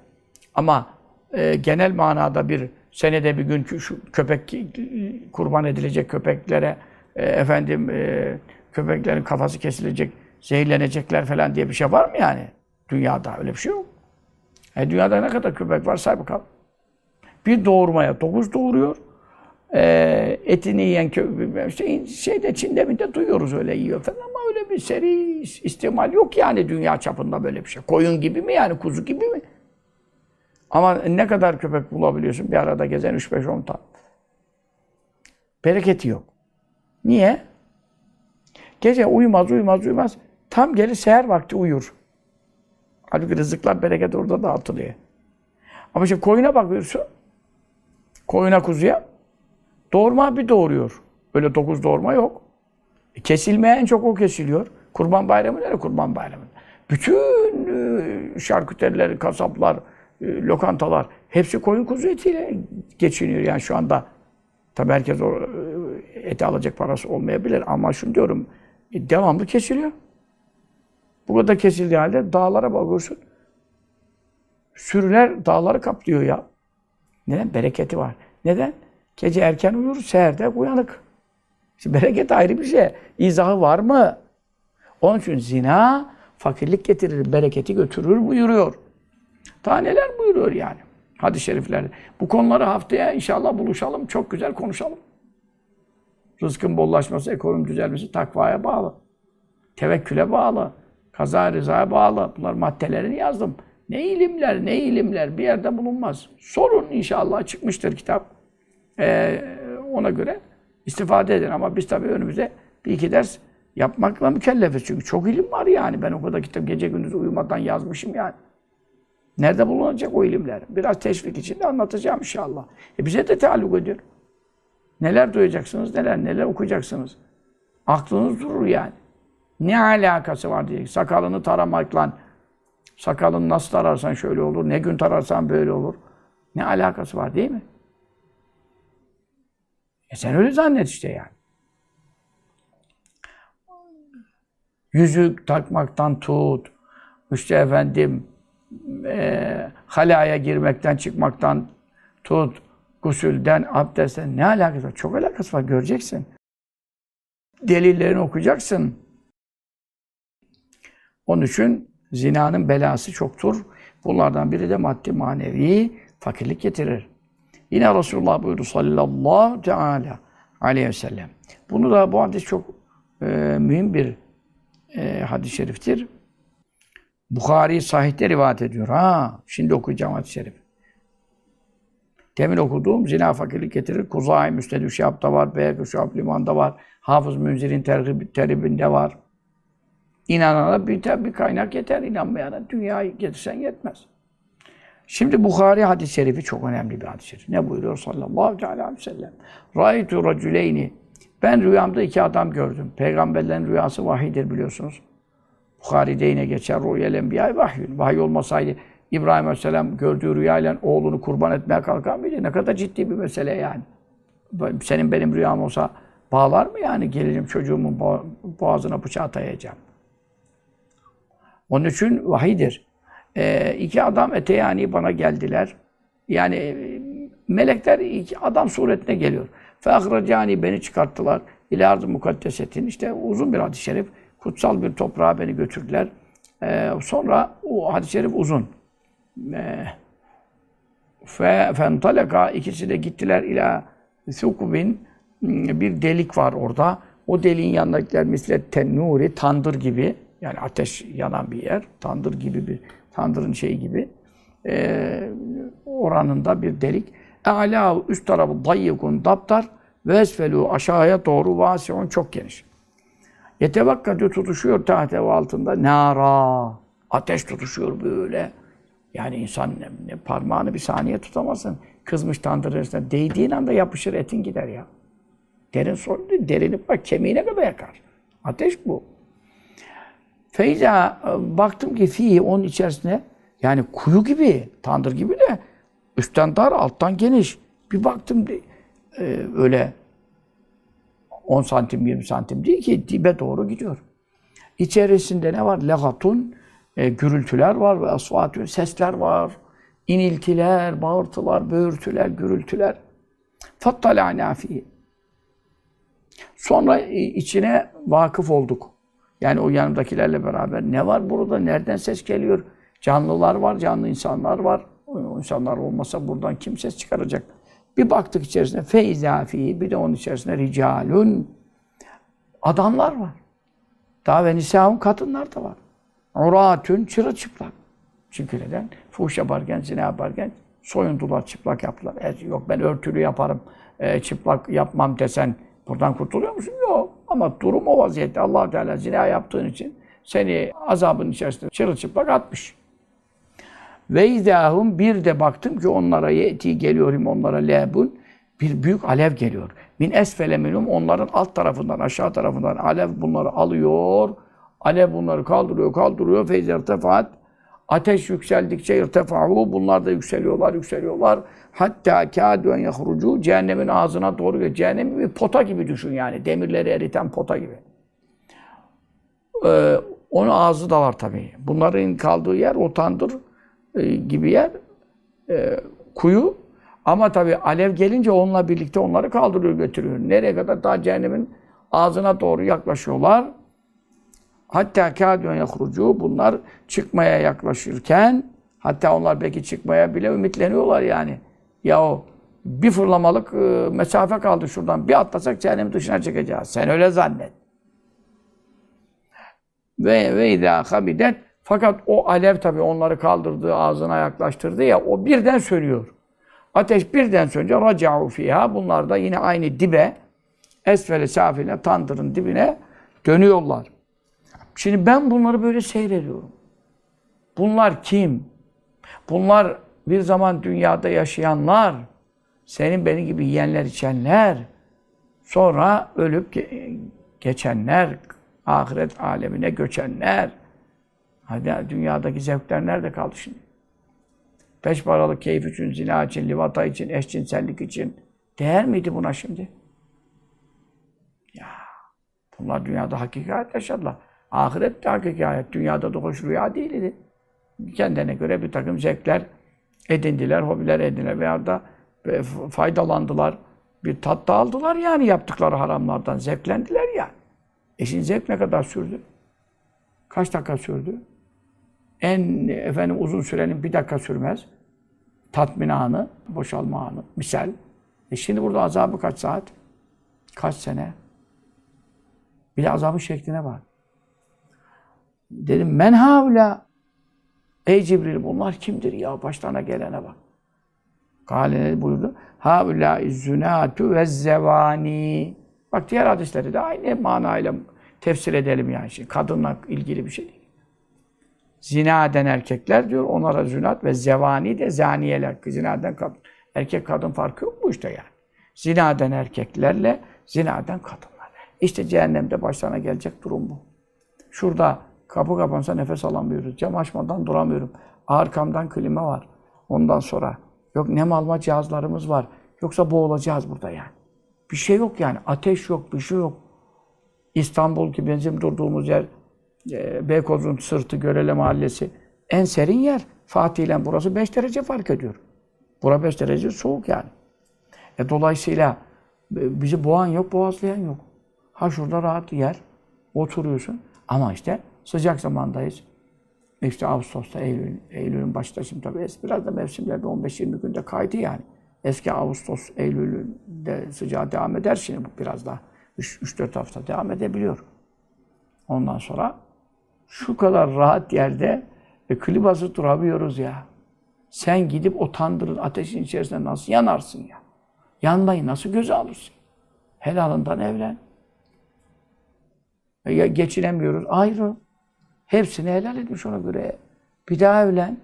Ama e, genel manada bir senede bir gün şu köpek kurban edilecek köpeklere e, efendim e, köpeklerin kafası kesilecek, zehirlenecekler falan diye bir şey var mı yani? Dünyada öyle bir şey yok. E, dünyada ne kadar köpek var say bakalım. Bir doğurmaya dokuz doğuruyor. E, etini yiyen köpek, işte şeyde Çin'de mi de duyuyoruz öyle yiyor falan ama öyle bir seri istimal yok yani dünya çapında böyle bir şey. Koyun gibi mi yani kuzu gibi mi? Ama ne kadar köpek bulabiliyorsun bir arada gezen 3-5-10 tane. Bereketi yok. Niye? Gece uyumaz, uyumaz, uyumaz. Tam gelir seher vakti uyur. Halbuki rızıklar, bereket orada dağıtılıyor. Ama şimdi koyuna bakıyorsun. Koyuna kuzuya. Doğurma bir doğuruyor. Öyle dokuz doğurma yok. E, kesilmeye en çok o kesiliyor. Kurban bayramı nere kurban bayramı? Bütün e, şarküteriler, kasaplar, lokantalar hepsi koyun kuzu etiyle geçiniyor yani şu anda. Tabii herkes o e, eti alacak parası olmayabilir ama şunu diyorum e, devamlı kesiliyor. Bu kadar kesildiği halde dağlara bakıyorsun. Sürüler dağları kaplıyor ya. Neden? Bereketi var. Neden? Gece erken uyur, seherde uyanık. Şimdi bereket ayrı bir şey. İzahı var mı? Onun için zina fakirlik getirir, bereketi götürür buyuruyor. Taneler buyuruyor yani. Hadis-i şeriflerde. Bu konuları haftaya inşallah buluşalım. Çok güzel konuşalım. Rızkın bollaşması, ekonomi düzelmesi takvaya bağlı. Tevekküle bağlı. Kaza rızaya bağlı. Bunlar maddelerini yazdım. Ne ilimler, ne ilimler bir yerde bulunmaz. Sorun inşallah çıkmıştır kitap. Ee, ona göre istifade edin. Ama biz tabii önümüze bir iki ders yapmakla mükellefiz. Çünkü çok ilim var yani. Ben o kadar kitap gece gündüz uyumadan yazmışım yani. Nerede bulunacak o ilimler? Biraz teşvik için de anlatacağım inşallah. E bize de taalluk ediyor. Neler duyacaksınız, neler neler okuyacaksınız. Aklınız durur yani. Ne alakası var diye. Sakalını taramakla, sakalını nasıl tararsan şöyle olur, ne gün tararsan böyle olur. Ne alakası var değil mi? E sen öyle zannet işte yani. Yüzük takmaktan tut, işte efendim e, halaya girmekten çıkmaktan tut, gusülden, abdestten ne alakası var? Çok alakası var, göreceksin. Delillerini okuyacaksın. Onun için zinanın belası çoktur. Bunlardan biri de maddi manevi fakirlik getirir. Yine Resulullah buyurdu sallallahu teala aleyhi ve sellem. Bunu da bu hadis çok e, mühim bir e, hadis-i şeriftir. Bukhari sahihte rivayet ediyor. Ha, şimdi okuyacağım hadis-i şerif. Demin okuduğum zina fakirlik getirir. Kuzay Müstedü Şihab'da var. Beyakı Şihab Liman'da var. Hafız Münzir'in terhib, terhibinde var. İnanana bir, bir kaynak yeter. İnanmayana dünyayı getirsen yetmez. Şimdi Bukhari hadis-i şerifi çok önemli bir hadis-i şerif. Ne buyuruyor sallallahu aleyhi ve sellem? Raitu raculeyni. Ben rüyamda iki adam gördüm. Peygamberlerin rüyası vahidir biliyorsunuz. Bukhari'de yine geçer. Rüyel enbiya vahyün. Vahiy olmasaydı İbrahim Aleyhisselam gördüğü rüyayla oğlunu kurban etmeye kalkar mıydı? Ne kadar ciddi bir mesele yani. Senin benim rüyam olsa bağlar mı yani? Gelirim çocuğumun boğazına bıçağı dayayacağım. Onun için vahidir. Ee, iki adam eteyani bana geldiler. Yani e, melekler iki adam suretine geliyor. Feahracani beni çıkarttılar. İlâ mukaddesetin. İşte uzun bir hadis-i şerif. Kutsal bir toprağa beni götürdüler. Ee, sonra o hadis-i şerif uzun. Ee, fe fentaleka ikisi de gittiler ila sukubin bir delik var orada. O deliğin yanındakiler mislet tennuri tandır gibi yani ateş yanan bir yer. Tandır gibi bir tandırın şeyi gibi. E, oranında bir delik. Ala üst tarafı dayyikun daptar ve esfelu aşağıya doğru vasiyon çok geniş. Yetevakkatü tutuşuyor tahte altında nara. Ateş tutuşuyor böyle. Yani insan ne, ne, parmağını bir saniye tutamazsın. Kızmış tandır arasında değdiğin anda yapışır etin gider ya. Derin sorun değil. Derini bak kemiğine kadar yakar. Ateş bu. Feyza baktım ki fi onun içerisine yani kuyu gibi, tandır gibi de üstten dar, alttan geniş. Bir baktım e, öyle 10 santim, 20 santim değil ki dibe doğru gidiyor. İçerisinde ne var? Legatun, e, gürültüler var ve asvatü, sesler var. İniltiler, bağırtılar, böğürtüler, gürültüler. Fattalâ fi. Sonra içine vakıf olduk. Yani o yanımdakilerle beraber ne var burada? Nereden ses geliyor? Canlılar var, canlı insanlar var. O insanlar olmasa buradan kim ses çıkaracak? Bir baktık içerisine feyzafi, bir de onun içerisinde ricalun. Adamlar var. Daha ve nisaun kadınlar da var. Uratün çırılçıplak. Çünkü neden? Fuhuş yaparken, zina yaparken soyundular, çıplak yaptılar. E, yok ben örtülü yaparım, e, çıplak yapmam desen buradan kurtuluyor musun? Yok. Ama durum o vaziyette. allah Teala zina yaptığın için seni azabın içerisinde çırılçıplak atmış. Ve izahum bir de baktım ki onlara yeti geliyorum onlara lebun bir büyük alev geliyor. Min esfele minum onların alt tarafından aşağı tarafından alev bunları alıyor. Alev bunları kaldırıyor, kaldırıyor. Feyzer tefaat ateş yükseldikçe irtefa'u bunlar da yükseliyorlar, yükseliyorlar. Hatta kâdü en yahrucu cehennemin ağzına doğru geliyor. Cehennemi bir pota gibi düşün yani. Demirleri eriten pota gibi. Ee, onun ağzı da var tabii. Bunların kaldığı yer o tandır e, gibi yer. E, kuyu. Ama tabii alev gelince onunla birlikte onları kaldırıyor götürüyor. Nereye kadar? Daha cehennemin ağzına doğru yaklaşıyorlar. Hatta kâdûn yahrucu bunlar çıkmaya yaklaşırken hatta onlar belki çıkmaya bile ümitleniyorlar yani. Ya o bir fırlamalık e, mesafe kaldı şuradan. Bir atlasak cehennemin dışına çıkacağız. Sen öyle zannet. Ve ve izâ habidet fakat o alev tabii onları kaldırdığı, ağzına yaklaştırdı ya o birden sönüyor. Ateş birden sönünce raca'u fiha bunlar da yine aynı dibe esfele safile tandırın dibine dönüyorlar. Şimdi ben bunları böyle seyrediyorum. Bunlar kim? Bunlar bir zaman dünyada yaşayanlar, senin benim gibi yiyenler, içenler, sonra ölüp ge- geçenler, ahiret alemine göçenler. Hadi dünyadaki zevkler nerede kaldı şimdi? Beş paralık keyif için, zina için, livata için, eşcinsellik için değer miydi buna şimdi? Ya bunlar dünyada hakiki hayat yaşadılar. Ahirette hakiki hayat. Dünyada da hoş rüya değildi. Kendine göre bir takım zevkler edindiler, hobiler edindiler veya da e, faydalandılar. Bir tat da aldılar yani yaptıkları haramlardan. Zevklendiler yani. E şimdi zevk ne kadar sürdü? Kaç dakika sürdü? En efendim uzun sürenin bir dakika sürmez. Tatmin anı, boşalma anı, misal. E şimdi burada azabı kaç saat? Kaç sene? Bir de azabın şekline bak. Dedim men havla Ey Cibril bunlar kimdir ya? Başlarına gelene bak. Kale buyurdu? Haula izzunatu ve zevani. Bak diğer hadisleri de aynı manayla tefsir edelim yani. Şimdi kadınla ilgili bir şey değil. Zina eden erkekler diyor, onlara zünat ve zevani de zaniyeler. Zina eden kadın. Erkek kadın farkı yok mu işte yani? Zina eden erkeklerle zina eden kadınlar. İşte cehennemde başlarına gelecek durum bu. Şurada kapı kapansa nefes alamıyoruz. Cam açmadan duramıyorum. Arkamdan klima var. Ondan sonra yok nem alma cihazlarımız var. Yoksa boğulacağız burada yani. Bir şey yok yani. Ateş yok, bir şey yok. İstanbul gibi bizim durduğumuz yer e, Beykoz'un sırtı Görele Mahallesi en serin yer. Fatih ile burası 5 derece fark ediyor. Bura 5 derece soğuk yani. E, dolayısıyla e, bizi boğan yok, boğazlayan yok. Ha şurada rahat yer, oturuyorsun. Ama işte sıcak zamandayız. İşte Ağustos'ta, Eylül, Eylül'ün başında şimdi tabii biraz da mevsimlerde 15-20 günde kaydı yani. Eski Ağustos, Eylül'de sıcağı devam eder şimdi biraz daha. 3-4 hafta devam edebiliyor. Ondan sonra şu kadar rahat yerde e, klibası duramıyoruz ya. Sen gidip o tandırın ateşin içerisinde nasıl yanarsın ya? Yanmayı nasıl göze alırsın? Helalından evlen. E, geçinemiyoruz. Ayrı. Hepsini helal etmiş ona göre. Bir daha evlen.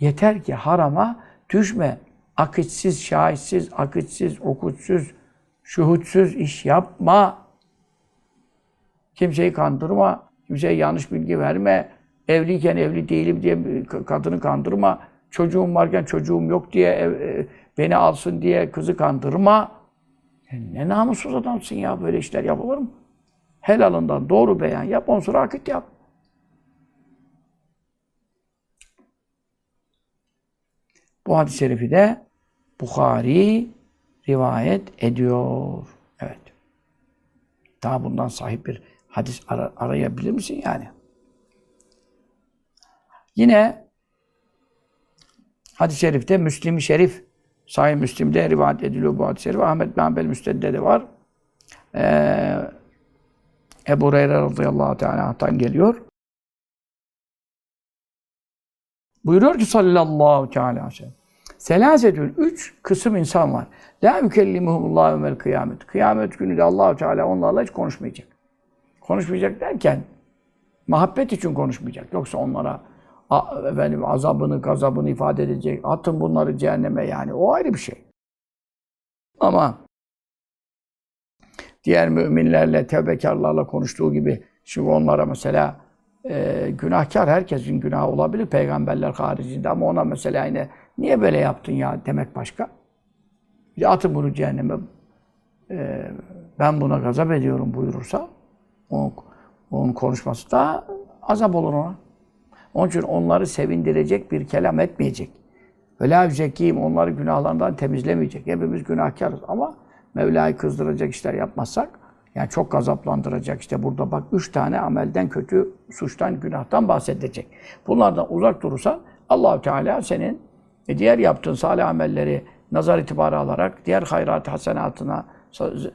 Yeter ki harama düşme. Akitsiz, şahitsiz, akitsiz, okutsuz, şuhutsuz iş yapma. Kimseyi kandırma. Kimseye yanlış bilgi verme. Evliyken evli değilim diye kadını kandırma. Çocuğum varken çocuğum yok diye ev, e, beni alsın diye kızı kandırma. Ne namussuz adamsın ya böyle işler yapılır mı? Helalından doğru beyan yap, on sonra akit yap. Bu hadis-i şerifi de Bukhari rivayet ediyor. Evet. Daha bundan sahip bir hadis ar arayabilir misin yani? Yine hadis-i şerifte Müslim-i Şerif Sahih Müslim'de rivayet ediliyor bu hadis-i şerif. Ahmet bin Hanbel Müsted'de de var. Ee, Ebu Hureyre radıyallahu teala'dan geliyor. Buyuruyor ki sallallahu teala aleyhi ve sellem. Selasetül üç kısım insan var. La yükellimuhumullahu yevmel kıyamet. Kıyamet günü de Allahu Teala onlarla hiç konuşmayacak. Konuşmayacak derken muhabbet için konuşmayacak. Yoksa onlara efendim azabını, gazabını ifade edecek. Atın bunları cehenneme yani. O ayrı bir şey. Ama diğer müminlerle, tevbekarlarla konuştuğu gibi şimdi onlara mesela e, günahkar herkesin günahı olabilir peygamberler haricinde ama ona mesela yine niye böyle yaptın ya demek başka. Atın bunu cehenneme e, ben buna gazap ediyorum buyurursa onun, konuşması da azap olur ona. Onun için onları sevindirecek bir kelam etmeyecek. Ve la onları günahlarından temizlemeyecek. Hepimiz günahkarız ama Mevla'yı kızdıracak işler yapmazsak yani çok gazaplandıracak işte burada bak üç tane amelden kötü suçtan günahtan bahsedecek. Bunlardan uzak durursan Allahu Teala senin e, diğer yaptığın salih amelleri nazar itibarı alarak diğer hayrat hasenatına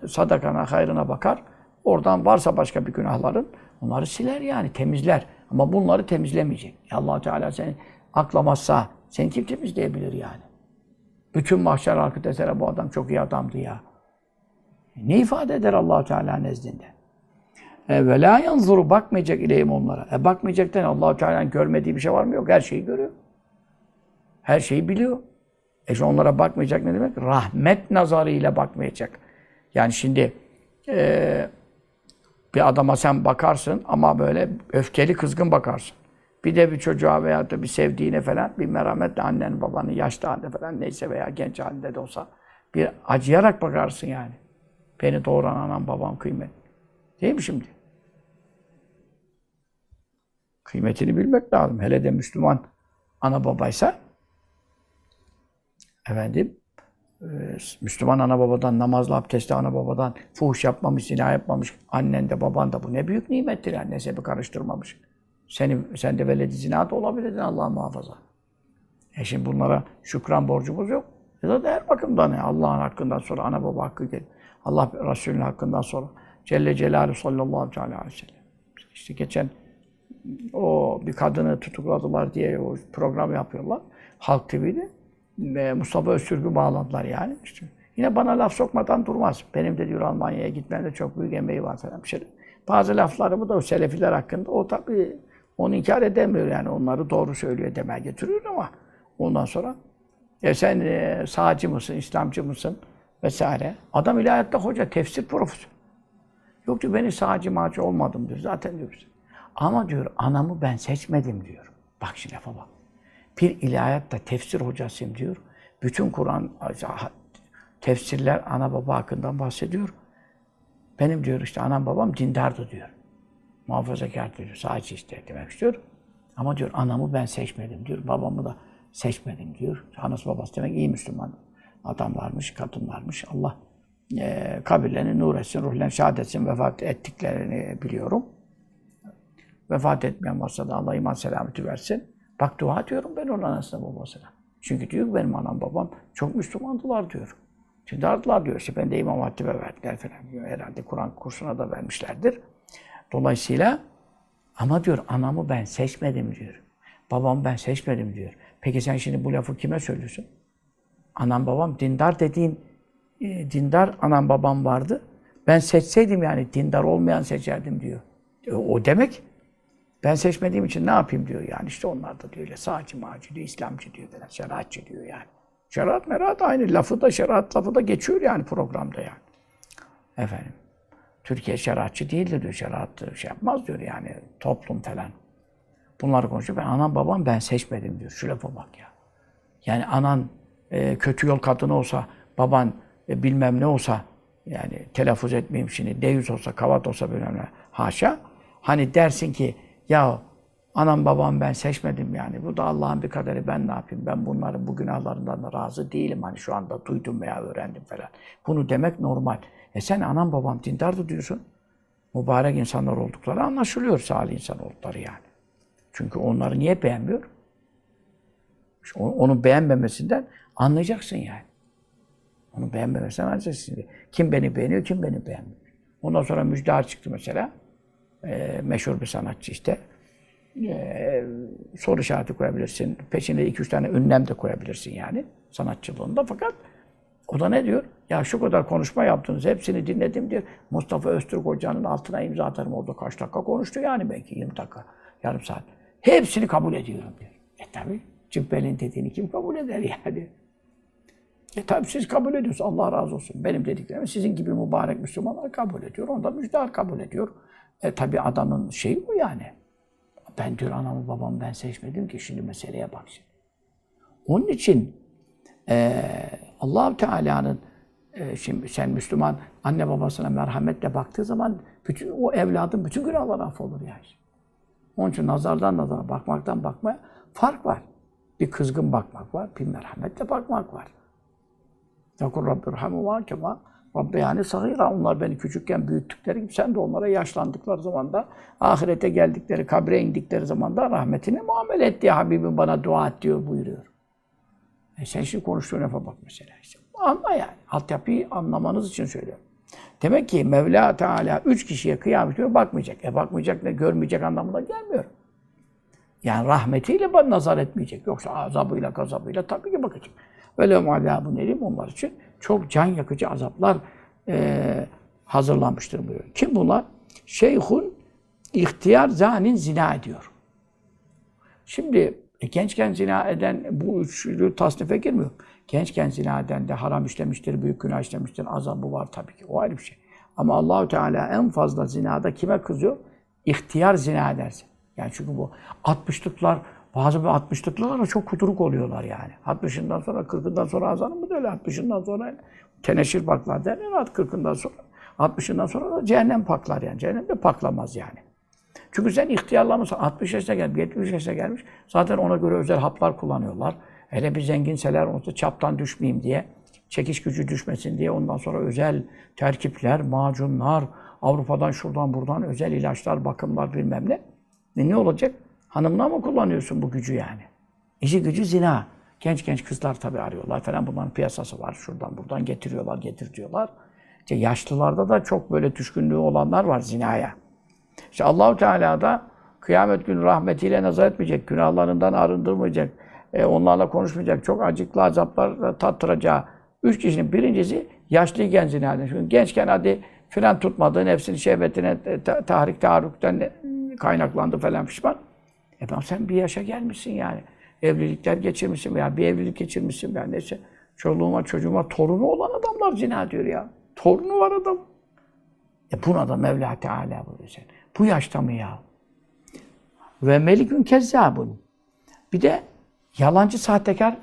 sadakana hayrına bakar. Oradan varsa başka bir günahların onları siler yani temizler. Ama bunları temizlemeyecek. allah Teala seni aklamazsa seni kim temizleyebilir yani? Bütün mahşer halkı desene bu adam çok iyi adamdı ya. Ne ifade eder allah Teala nezdinde? E, ve la yanzuru bakmayacak ileyim onlara. E bakmayacaktan allah Teala'nın görmediği bir şey var mı? Yok. Her şeyi görüyor. Her şeyi biliyor. E şimdi onlara bakmayacak ne demek? Rahmet nazarıyla bakmayacak. Yani şimdi e, bir adama sen bakarsın ama böyle öfkeli kızgın bakarsın. Bir de bir çocuğa veya da bir sevdiğine falan bir merhametle annen, babanın yaşlı halde falan neyse veya genç halinde de olsa bir acıyarak bakarsın yani. Beni doğuran anam babam kıymet. Değil mi şimdi? Kıymetini bilmek lazım. Hele de Müslüman ana babaysa efendim Müslüman ana babadan, namazlı abdestli ana babadan fuhuş yapmamış, zina yapmamış annen de baban da bu ne büyük nimettir yani nesebi karıştırmamış. Senin, sen de veledi zina da olabilirdin Allah muhafaza. E şimdi bunlara şükran borcumuz yok. Ya da her bakımdan yani Allah'ın hakkından sonra ana baba hakkı gelir. Allah Resulü'nün hakkından sonra. Celle Celaluhu sallallahu aleyhi ve sellem. İşte geçen o bir kadını tutukladılar diye o program yapıyorlar. Halk TV'de. Mustafa Öztürk'ü bağladılar yani. İşte yine bana laf sokmadan durmaz. Benim de diyor Almanya'ya gitmemde çok büyük emeği var falan bir şey. Bazı laflarımı da o Selefiler hakkında o tabii onu inkar edemiyor yani. Onları doğru söylüyor demeye getiriyor ama ondan sonra ya sen e, sağcı mısın, İslamcı mısın vesaire. Adam ilahiyatta hoca, tefsir profesör. Yok diyor beni sağcı mağcı olmadım diyor. Zaten diyor. Ama diyor anamı ben seçmedim diyor. Bak şimdi lafa bak. Bir ilahiyatta tefsir hocasıyım diyor. Bütün Kur'an tefsirler ana baba hakkından bahsediyor. Benim diyor işte anam babam dindardı diyor. Muhafazakar diyor. Sağcı işte demek istiyor. Ama diyor anamı ben seçmedim diyor. Babamı da seçmedim diyor. Anası babası demek iyi Müslüman adamlarmış, kadınlarmış. Allah e, kabirlerini nur etsin, ruhlerini şahit etsin, vefat ettiklerini biliyorum. Vefat etmeyen varsa da Allah iman selameti versin. Bak dua diyorum ben onun anasına babasına. Çünkü diyor benim anam babam çok Müslümandılar diyor. Şimdi ardılar diyor işte ben de İmam Hatip'e verdiler falan diyor. Herhalde Kur'an kursuna da vermişlerdir. Dolayısıyla ama diyor anamı ben seçmedim diyor. Babamı ben seçmedim diyor. Peki sen şimdi bu lafı kime söylüyorsun? Anam babam dindar dediğin e, dindar anam babam vardı. Ben seçseydim yani dindar olmayan seçerdim diyor. E, o demek ben seçmediğim için ne yapayım diyor yani. işte onlar da diyor öyle sağcı mağcı diyor, İslamcı diyor falan, şeriatçı diyor yani. Şeriat merat aynı lafı da şeriat lafı da geçiyor yani programda yani. Efendim. Türkiye şeriatçı değildir diyor. Şeriat şey yapmaz diyor yani toplum falan. Bunları konuşuyor. Ben anam babam ben seçmedim diyor. Şu lafa bak ya. Yani anan e, kötü yol kadını olsa, baban e, bilmem ne olsa, yani telaffuz etmeyeyim şimdi, deyüz olsa, kavat olsa bilmem ne, haşa. Hani dersin ki, ya anam babam ben seçmedim yani. Bu da Allah'ın bir kaderi ben ne yapayım? Ben bunların bu günahlarından da razı değilim. Hani şu anda duydum veya öğrendim falan. Bunu demek normal. E sen anam babam dindardı diyorsun. Mübarek insanlar oldukları anlaşılıyor salih insan oldukları yani. Çünkü onları niye beğenmiyor? Onu beğenmemesinden anlayacaksın yani. Onu beğenmemesinden anlayacaksın. Kim beni beğeniyor, kim beni beğenmiyor. Ondan sonra Müjdar çıktı mesela. Ee, meşhur bir sanatçı işte. Ee, soru işareti koyabilirsin. Peşine iki üç tane ünlem de koyabilirsin yani sanatçılığında. Fakat o da ne diyor? Ya şu kadar konuşma yaptınız, hepsini dinledim diyor. Mustafa Öztürk Hoca'nın altına imza atarım. Orada kaç dakika konuştu yani belki 20 dakika, yarım saat. Hepsini kabul ediyorum diyor. E tabi Cübbel'in dediğini kim kabul eder yani? E tabi siz kabul ediyorsunuz. Allah razı olsun. Benim dediklerimi sizin gibi mübarek Müslümanlar kabul ediyor. Onda müjdar kabul ediyor. E tabi adamın şeyi bu yani. Ben diyor anamı babamı ben seçmedim ki şimdi meseleye bak şimdi. Onun için e, allah Teala'nın e, şimdi sen Müslüman anne babasına merhametle baktığı zaman bütün o evladın bütün günahları affolur yani. Onun için nazardan nazara bakmaktan bakmaya fark var. Bir kızgın bakmak var, bir merhametle bakmak var. Yakul Rabbi rahmuma kema Rabbi yani sahira. Onlar beni küçükken büyüttükleri gibi sen de onlara yaşlandıkları zaman da ahirete geldikleri, kabre indikleri zaman da rahmetine muamele et diye Habibim bana dua et diyor buyuruyor. E sen şimdi konuştuğun lafa bak mesela. İşte anla yani. Altyapıyı anlamanız için söylüyorum. Demek ki Mevla Teala üç kişiye kıyamet günü bakmayacak. E bakmayacak ne görmeyecek anlamına gelmiyor. Yani rahmetiyle bana nazar etmeyecek. Yoksa azabıyla gazabıyla tabii ki bakacak. Ve lehum azabun elim onlar için çok can yakıcı azaplar e, hazırlanmıştır buyuruyor. Kim bunlar? Şeyhun ihtiyar zanin zina ediyor. Şimdi e, gençken zina eden bu üçlü tasnife girmiyor. Gençken zina eden de haram işlemiştir, büyük günah işlemiştir. Azabı var tabii ki. O ayrı bir şey. Ama Allahu Teala en fazla zinada kime kızıyor? İhtiyar zina ederse. Yani çünkü bu 60'lıklar bazı bir 60'lıklar da çok kuduruk oluyorlar yani. 60'ından sonra 40'ından sonra azanı mı öyle 60'ından sonra teneşir paklar derler 40'ından sonra 60'ından sonra da cehennem paklar yani. Cehennem de paklamaz yani. Çünkü sen ihtiyarlamışsın. 60 yaşına gelmiş, 70 yaşına gelmiş. Zaten ona göre özel haplar kullanıyorlar. Hele bir zenginseler olsa çaptan düşmeyeyim diye, çekiş gücü düşmesin diye ondan sonra özel terkipler, macunlar, Avrupa'dan şuradan buradan özel ilaçlar, bakımlar bilmem ne. E ne olacak? Hanımla mı kullanıyorsun bu gücü yani? İşi gücü zina. Genç genç kızlar tabii arıyorlar falan. Bunların piyasası var. Şuradan buradan getiriyorlar, getir diyorlar. İşte yaşlılarda da çok böyle düşkünlüğü olanlar var zinaya. İşte Allahu Teala da kıyamet günü rahmetiyle nazar etmeyecek, günahlarından arındırmayacak, e, onlarla konuşmayacak, çok acıklı azaplar tattıracağı üç kişinin birincisi yaşlıyken zina eden. Çünkü gençken hadi filan tutmadı, nefsinin şehvetine, tahrik, taarrukten kaynaklandı falan pişman. E ben sen bir yaşa gelmişsin yani. Evlilikler geçirmişsin veya bir evlilik geçirmişsin veya neyse. Çoluğuma, çocuğuma torunu olan adamlar zina diyor ya. Torunu var adam. E buna da Mevla Teala buyuruyor sen. Bu yaşta mı ya? Ve melikün kezzabun. Bir de yalancı sahtekar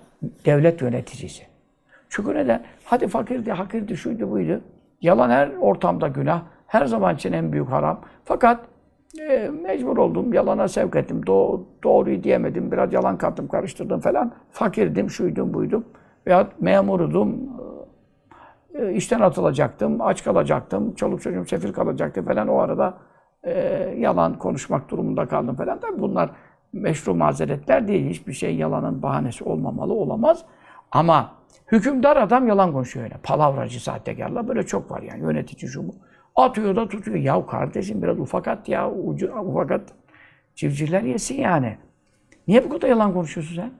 devlet yöneticisi. Çünkü neden? Hadi fakirdi, hakirdi, şuydu, buydu. Yalan her ortamda günah. Her zaman için en büyük haram. Fakat e, mecbur oldum, yalana sevk ettim. Do- doğruyu diyemedim, biraz yalan kattım, karıştırdım falan. Fakirdim, şuydum, buydum. Veyahut memurudum, e, işten atılacaktım, aç kalacaktım, çoluk çocuğum sefil kalacaktı falan. O arada e, yalan konuşmak durumunda kaldım falan. Tabii bunlar meşru mazeretler değil. Hiçbir şey yalanın bahanesi olmamalı, olamaz. Ama hükümdar adam yalan konuşuyor öyle. Palavracı, sahtekarlar böyle çok var yani. Yönetici şu bu. Atıyor da tutuyor. Ya kardeşim biraz ufak at ya. Ucu, ufak at. Civcivler yesin yani. Niye bu kadar yalan konuşuyorsun sen?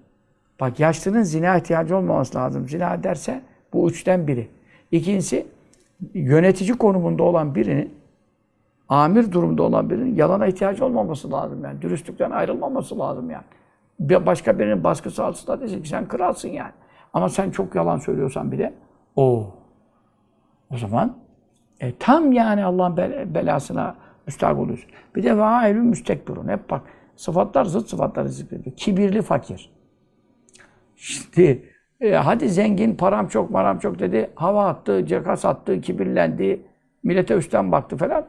Bak yaşlının zina ihtiyacı olmaması lazım. Zina ederse bu üçten biri. İkincisi yönetici konumunda olan birinin amir durumda olan birinin yalana ihtiyacı olmaması lazım yani. Dürüstlükten ayrılmaması lazım yani. Bir başka birinin baskısı altında desin ki sen kralsın yani. Ama sen çok yalan söylüyorsan bile o. O zaman e, tam yani Allah'ın belasına müstahak oluyorsun. Bir de vailü müstekbirun. Hep bak sıfatlar zıt sıfatları zikrediyor. Kibirli fakir. Şimdi e, hadi zengin, param çok, maram çok dedi. Hava attı, cekas attı, kibirlendi. Millete üstten baktı falan.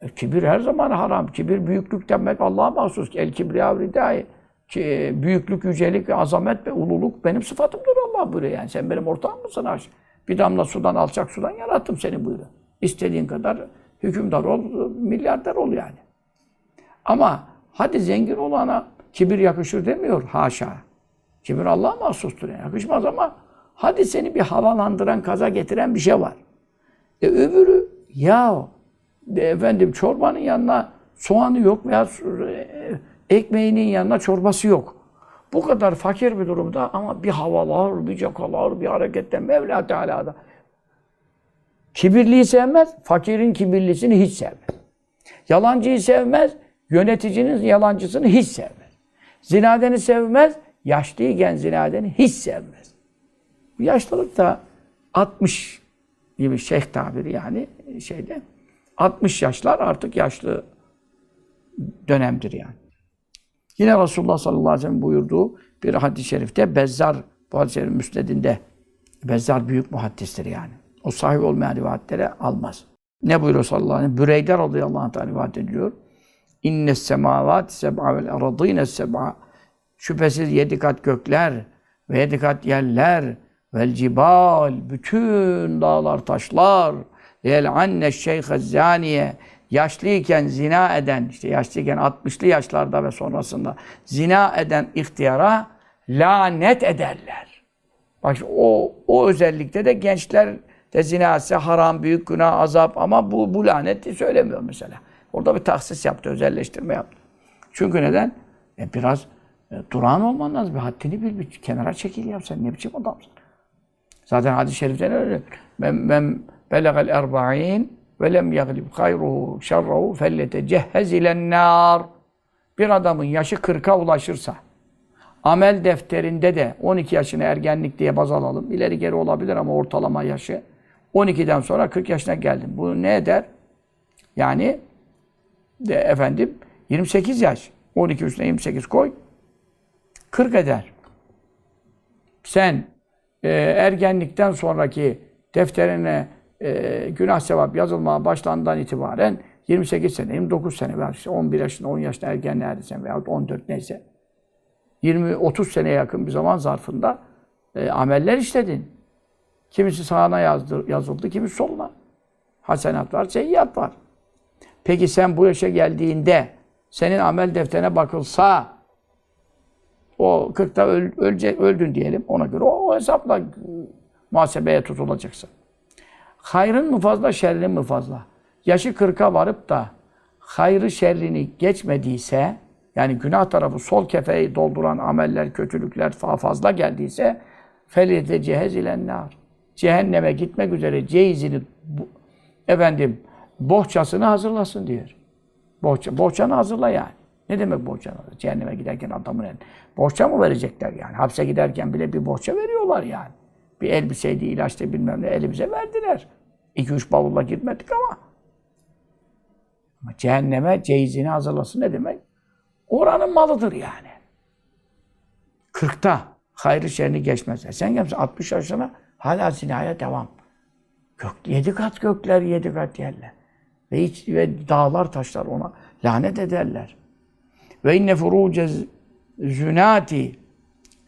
E, kibir her zaman haram. Kibir büyüklük demek Allah'a mahsus. El kibriya ridai. Ki, büyüklük, yücelik, azamet ve ululuk benim sıfatımdır Allah buyuruyor. Yani sen benim ortağım mısın aşk? Bir damla sudan, alçak sudan yarattım seni buyuruyor. İstediğin kadar hükümdar ol, milyarder ol yani. Ama hadi zengin olana kibir yakışır demiyor haşa. Kibir Allah'a mahsustur yani. Yakışmaz ama hadi seni bir havalandıran, kaza getiren bir şey var. E öbürü ya e, efendim çorbanın yanına soğanı yok veya e, ekmeğinin yanına çorbası yok. Bu kadar fakir bir durumda ama bir havalar, bir cakalar, bir hareketten Mevla Teala'da. Kibirliyi sevmez, fakirin kibirlisini hiç sevmez. Yalancıyı sevmez, yöneticinin yalancısını hiç sevmez. Zinadeni sevmez, yaşlıyken zinadeni hiç sevmez. Yaşlılık da 60 gibi şeyh tabiri yani şeyde 60 yaşlar artık yaşlı dönemdir yani. Yine Resulullah sallallahu aleyhi ve sellem buyurduğu bir hadis-i şerifte Bezzar, bu hadis-i şerifin müsnedinde Bezzar büyük muhaddistir yani. O sahih olmayan rivayetlere almaz. Ne buyuruyor sallallahu aleyhi ve sellem? Büreyde radıyallahu anh rivayet ediyor. İnne semavat seb'a vel aradîne seb'a Şüphesiz yedi kat gökler ve yedi kat yerler vel cibal bütün dağlar taşlar yel anne şeyhe zaniye yaşlıyken zina eden işte yaşlıyken 60'lı yaşlarda ve sonrasında zina eden ihtiyara lanet ederler. Bak o o özellikte de gençler de zina etse haram, büyük günah, azap ama bu bu laneti söylemiyor mesela. Orada bir tahsis yaptı, özelleştirme yaptı. Çünkü neden? E biraz e, durağan olman lazım. Bir haddini bil, bir kenara çekil ya sen ne biçim adamsın. Zaten hadis-i şerifte öyle? Men, men belegal erba'in ve lem yaglib hayruhu şerruhu felletecehhez ilen nar. Bir adamın yaşı 40'a ulaşırsa, amel defterinde de 12 yaşını ergenlik diye baz alalım. İleri geri olabilir ama ortalama yaşı. 12'den sonra 40 yaşına geldim. Bu ne eder? Yani de efendim 28 yaş. 12 üstüne 28 koy. 40 eder. Sen e, ergenlikten sonraki defterine e, günah sevap yazılmaya başlandığından itibaren 28 sene, 29 sene veya işte 11 yaşında, 10 yaşında ergenliğe erdiysen veya 14 neyse 20-30 seneye yakın bir zaman zarfında e, ameller işledin. Kimisi sağına yazdı, yazıldı, kimisi soluna. Hasenat var, seyyiat var. Peki sen bu yaşa geldiğinde senin amel defterine bakılsa o 40'ta öl, ölecek, öldün diyelim ona göre o, o hesapla muhasebeye tutulacaksın. Hayrın mı fazla, şerrin mi fazla? Yaşı 40'a varıp da hayrı şerrini geçmediyse yani günah tarafı sol kefeyi dolduran ameller, kötülükler fazla geldiyse felide cehez ilennar. Cehenneme gitmek üzere cehizini efendim bohçasını hazırlasın diyor. Bohça, bohçanı hazırla yani. Ne demek bohçanı? Cehenneme giderken adamın el. Bohça mı verecekler yani? Hapse giderken bile bir bohça veriyorlar yani. Bir elbiseydi, ilaçtı bilmem ne elimize verdiler. İki üç bavulla gitmedik ama. Ama cehenneme cehizini hazırlasın ne demek? Oranın malıdır yani. Kırkta hayrı şerini geçmez. E sen gelmişsin 60 yaşına hala zinaya devam. Gök, yedi kat gökler, yedi kat yerler. Ve, hiç, ve dağlar taşlar ona lanet ederler. Ve inne furuce zünati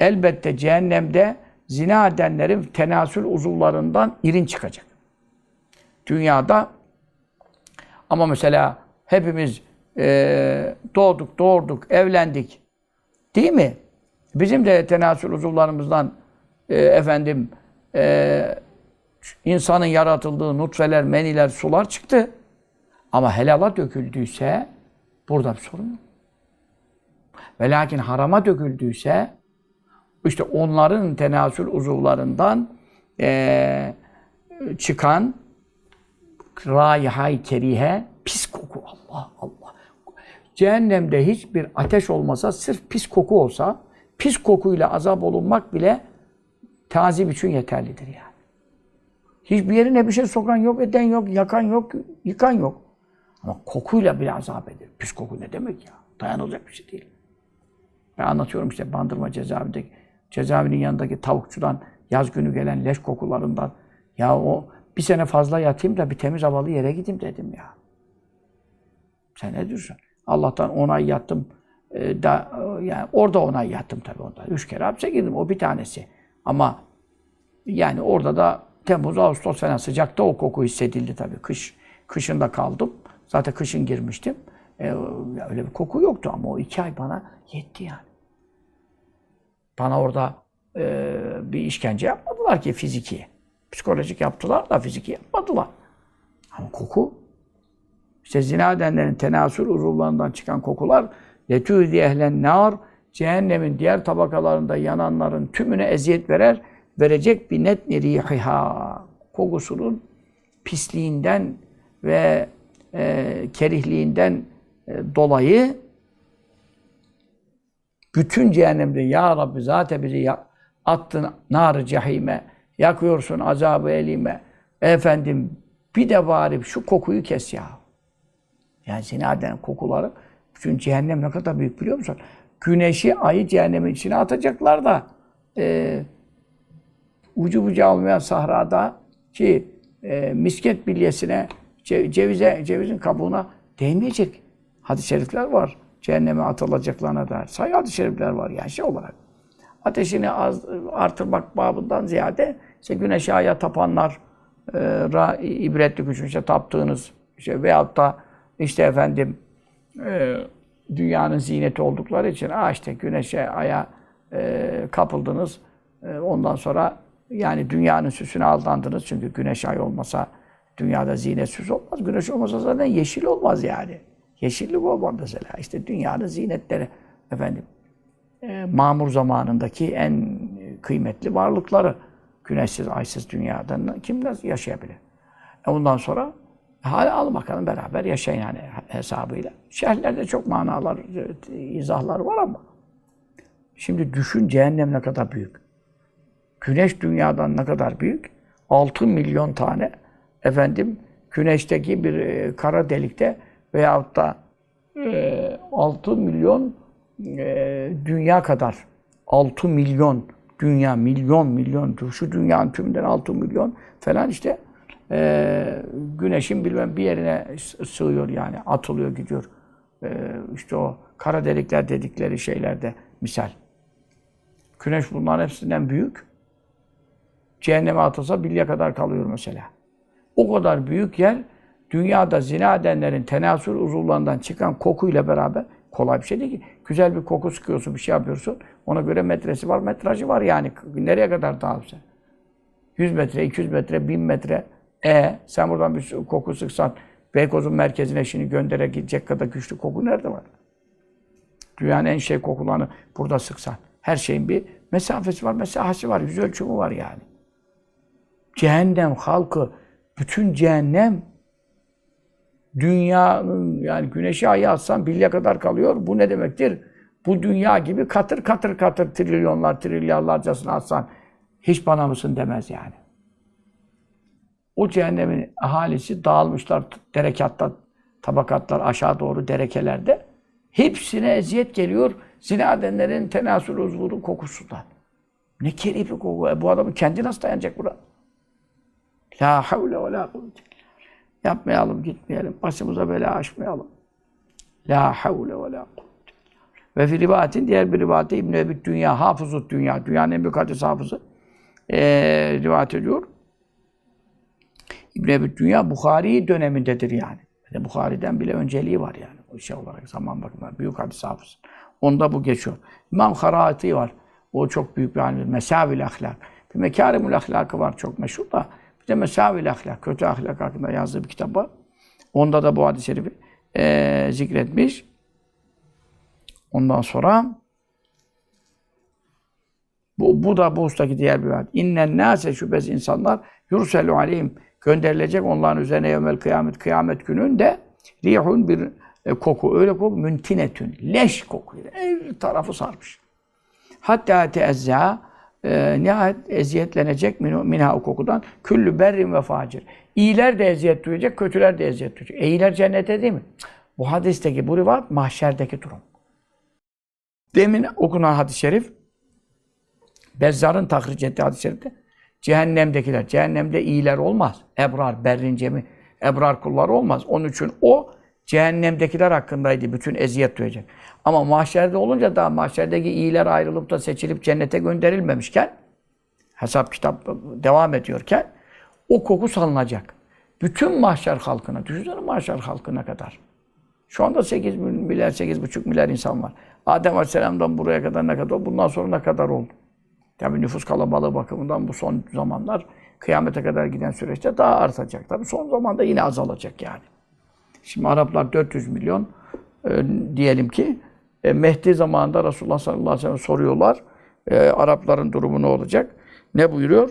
elbette cehennemde zina edenlerin tenasül uzuvlarından irin çıkacak. Dünyada ama mesela hepimiz e, doğduk, doğurduk, evlendik. Değil mi? Bizim de tenasül uzuvlarımızdan e, efendim e, insanın yaratıldığı nutfeler, meniler, sular çıktı. Ama helala döküldüyse burada bir sorun yok. Ve lakin harama döküldüyse işte onların tenasül uzuvlarından e, çıkan raihay kerihe pis koku Allah Allah. Cehennemde hiçbir ateş olmasa sırf pis koku olsa pis kokuyla azap olunmak bile tazip için yeterlidir yani. Hiçbir yerine bir şey sokan yok, eden yok, yakan yok, yıkan yok. Ama kokuyla bile azap eder. Pis koku ne demek ya? Dayanılacak bir şey değil. Ben anlatıyorum işte Bandırma cezaevindeki, cezaevinin yanındaki tavukçudan yaz günü gelen leş kokularından. Ya o bir sene fazla yatayım da bir temiz havalı yere gideyim dedim ya. Sen ne diyorsun? Allah'tan on ay yattım. E, da, yani orada on ay yattım tabii onda. Üç kere hapse girdim. O bir tanesi. Ama yani orada da Temmuz, Ağustos falan sıcakta o koku hissedildi tabii. Kış, kışında kaldım. Zaten kışın girmiştim. E, öyle bir koku yoktu ama o iki ay bana yetti yani. Bana orada e, bir işkence yapmadılar ki fiziki. Psikolojik yaptılar da fiziki yapmadılar. Ama koku, işte zina edenlerin tenasül uzuvlarından çıkan kokular letûzi ehlen nar cehennemin diğer tabakalarında yananların tümüne eziyet verer, verecek bir net rihiha kokusunun pisliğinden ve e, kerihliğinden e, dolayı bütün cehennemde ya Rabbi zaten bizi attın nar cehime, yakıyorsun azabı elime. Efendim bir de bari şu kokuyu kes ya. Yani zinaden kokuları. Çünkü cehennem ne kadar büyük biliyor musun? Güneşi, ayı cehennemin içine atacaklar da e, ucu bucağı olmayan sahrada ki e, misket bilyesine, cevize, cevizin kabuğuna değmeyecek hadis-i şerifler var. cehenneme atılacaklarına dair sayı hadis-i şerifler var yani şey olarak. Ateşini az, artırmak babından ziyade işte güneşe aya tapanlar e, ra, ibretli küçük işte taptığınız işte veyahut da işte efendim e, dünyanın ziyneti oldukları için ah işte güneşe aya e, kapıldınız. E, ondan sonra yani dünyanın süsüne aldandınız. Çünkü güneş ay olmasa dünyada zinetsiz olmaz. Güneş olmasa zaten yeşil olmaz yani. Yeşillik olmaz mesela. İşte dünyanın zinetleri efendim e, mamur zamanındaki en kıymetli varlıkları. Güneşsiz, aysız dünyadan kim nasıl yaşayabilir? E ondan sonra hala al bakalım beraber yaşayın yani hesabıyla. Şerhlerde çok manalar, izahlar var ama şimdi düşün cehennem ne kadar büyük. Güneş dünyadan ne kadar büyük? 6 milyon tane efendim güneşteki bir e, kara delikte veyahut da e, 6 milyon e, dünya kadar 6 milyon dünya milyon milyon şu dünyanın tümünden 6 milyon falan işte e, güneşin bilmem bir yerine sığıyor yani atılıyor gidiyor. E, işte o kara delikler dedikleri şeylerde misal. Güneş bunların hepsinden büyük. Cehenneme atılsa bilye kadar kalıyor mesela. O kadar büyük yer dünyada zina edenlerin tenasül uzuvlarından çıkan kokuyla beraber kolay bir şey değil ki. Güzel bir koku sıkıyorsun, bir şey yapıyorsun. Ona göre metresi var, metrajı var yani. Nereye kadar dağılsa. 100 metre, 200 metre, 1000 metre. E sen buradan bir koku sıksan Beykoz'un merkezine şimdi göndere gidecek kadar güçlü koku nerede var? Dünyanın en şey kokularını burada sıksan. Her şeyin bir mesafesi var, mesahası var, yüz ölçümü var yani. Cehennem halkı, bütün cehennem dünyanın yani güneşi aya atsan bilye kadar kalıyor. Bu ne demektir? Bu dünya gibi katır katır katır trilyonlar trilyarlarcasını atsan hiç bana mısın demez yani. O cehennemin ahalisi dağılmışlar derekatlar, tabakatlar aşağı doğru derekelerde. Hepsine eziyet geliyor zina edenlerin tenasül uzvunun kokusundan. Ne keri bir koku. E, bu adamın kendi nasıl dayanacak buna? La havle ve la kuvvete. Yapmayalım, gitmeyelim. Başımıza bela açmayalım. La havle ve la kuvvete. Ve fi rivayetin diğer bir rivayette İbn-i Dünya, hafızut dünya, dünyanın en büyük hadis hafızı ee, rivayet ediyor. İbn-i Ebi Dünya Bukhari dönemindedir yani. yani. Bukhari'den bile önceliği var yani. O şey olarak zaman bakımından büyük hadis hafızı. Onda bu geçiyor. İmam Harati var. O çok büyük bir alim. Mesavil ahlak. Bir mekârimul ahlakı var çok meşhur da. Bir de mesavil ahlak. Kötü ahlak hakkında yazdığı bir kitap var. Onda da bu hadis-i şerifi e, zikretmiş. Ondan sonra bu, bu da bu ustaki diğer bir hadis. İnnen nâse şüphesiz insanlar yurselu aleyhim gönderilecek onların üzerine yevmel kıyamet kıyamet gününde rihun bir e, koku öyle koku müntinetün leş kokuyor. Her tarafı sarmış. Hatta teezza e, nihayet eziyetlenecek minha o kokudan küllü berrin ve facir. İyiler de eziyet duyacak, kötüler de eziyet duyacak. İyiler cennete değil mi? Bu hadisteki bu rivayet mahşerdeki durum. Demin okunan hadis-i şerif Bezzar'ın tahric ettiği hadis-i şerifte cehennemdekiler, cehennemde iyiler olmaz. Ebrar, berrin cemi, ebrar kulları olmaz. Onun için o cehennemdekiler hakkındaydı. Bütün eziyet duyacak. Ama mahşerde olunca da mahşerdeki iyiler ayrılıp da seçilip cennete gönderilmemişken hesap kitap devam ediyorken o koku salınacak. Bütün mahşer halkına, düşünsene mahşer halkına kadar. Şu anda 8 milyar, 8,5 milyar insan var. Adem Aleyhisselam'dan buraya kadar ne kadar, bundan sonra ne kadar oldu? Tabi nüfus kalabalığı bakımından bu son zamanlar kıyamete kadar giden süreçte daha artacak. Tabi son zamanda yine azalacak yani. Şimdi Araplar 400 milyon e, diyelim ki e, Mehdi zamanında Resulullah sallallahu aleyhi ve sellem soruyorlar. E, Arapların durumu ne olacak? Ne buyuruyor?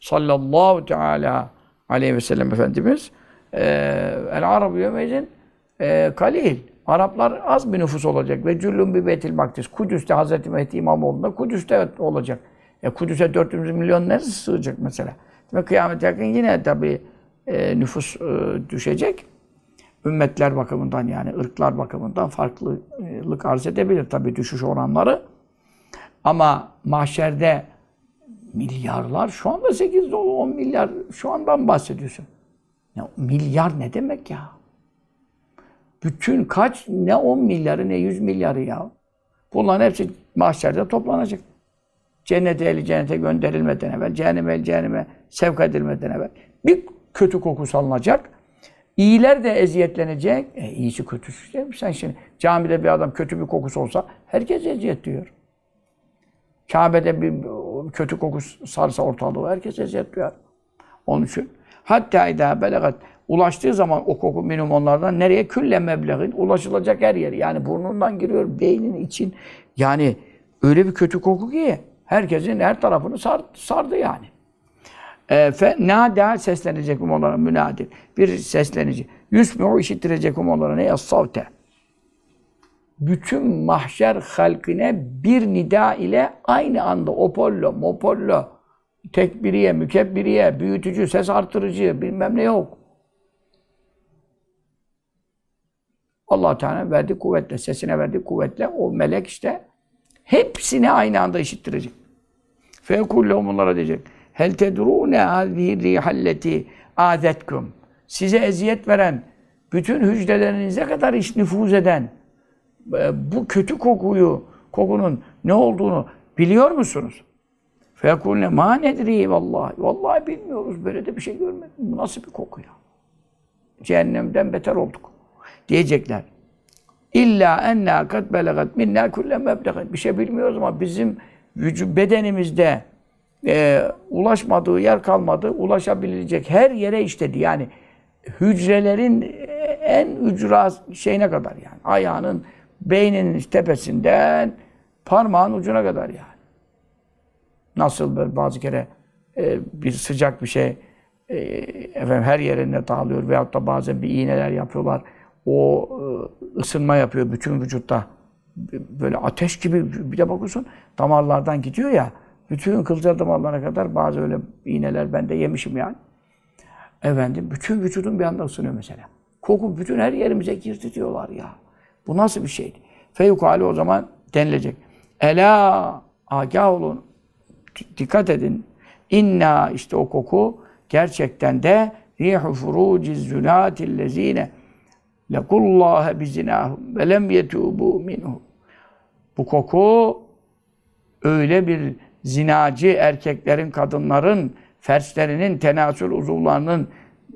Sallallahu teala aleyhi ve sellem Efendimiz e, El Arabu yemezin e, kalil. Araplar az bir nüfus olacak ve cüllün bir Beytil Makdis. Kudüs'te Hazreti Mehdi İmamoğlu'nda Kudüs'te olacak. E Kudüs'e 400 milyon neresi sığacak mesela? Ve kıyamet yakın yine tabi e, nüfus e, düşecek ümmetler bakımından yani ırklar bakımından farklılık arz edebilir tabii düşüş oranları. Ama mahşerde milyarlar şu anda 8 dolu 10 milyar şu andan bahsediyorsun. Ya, milyar ne demek ya? Bütün kaç ne 10 milyarı ne 100 milyarı ya. Bunların hepsi mahşerde toplanacak. Cennet ehli cennete gönderilmeden evvel, cehennem ehli cehenneme sevk edilmeden evvel bir kötü koku salınacak. İyiler de eziyetlenecek. E, iyisi kötüsü değil mi? Sen şimdi camide bir adam kötü bir kokusu olsa herkes eziyet diyor. Kabe'de bir kötü kokusu sarsa ortalığı herkes eziyet duyar. Onun için hatta idâ belegat ulaştığı zaman o koku minimum onlardan nereye? Külle mebleğin ulaşılacak her yeri. Yani burnundan giriyor, beynin için. Yani öyle bir kötü koku ki herkesin her tarafını sar, sardı yani. E, fe nâdâ seslenecek onlara münadil. Bir seslenici. Yusmi'u işittirecek onlara ne? As-savte. Bütün mahşer halkine bir nida ile aynı anda opollo, mopollo, tekbiriye, mükebbiriye, büyütücü, ses artırıcı bilmem ne yok. allah Teala verdi kuvvetle, sesine verdi kuvvetle. O melek işte hepsini aynı anda işittirecek. Fekullehum onlara diyecek. Hel tedrûne hâzihi rîhalleti âzetkum. Size eziyet veren, bütün hücrelerinize kadar iş nüfuz eden, e, bu kötü kokuyu, kokunun ne olduğunu biliyor musunuz? Fekulne ma nedri vallahi. Vallahi bilmiyoruz. Böyle de bir şey görmedim. Bu nasıl bir koku ya? Cehennemden beter olduk. Diyecekler. İlla enna kad belagat minna kulle meblegat. Bir şey bilmiyoruz ama bizim vücut bedenimizde e, ulaşmadığı yer kalmadı. Ulaşabilecek her yere işledi. Yani hücrelerin en ücra şeyine kadar yani. Ayağının, beyninin tepesinden parmağın ucuna kadar yani. Nasıl böyle bazı kere e, bir sıcak bir şey e, efendim her yerine dağılıyor veyahut da bazen bir iğneler yapıyorlar. O e, ısınma yapıyor bütün vücutta. Böyle ateş gibi bir de bakıyorsun damarlardan gidiyor ya. Bütün kılcal damarlarına kadar bazı öyle iğneler ben de yemişim yani. Efendim bütün vücudun bir anda ısınıyor mesela. Koku bütün her yerimize girdi diyorlar ya. Bu nasıl bir şeydi? Feyukali o zaman denilecek. Ela agah olun. Dikkat edin. İnna işte o koku gerçekten de rihu furuciz zünatillezine bizinâhum ve lem yetûbû minhu. Bu koku öyle bir zinacı erkeklerin, kadınların ferslerinin, tenasül uzuvlarının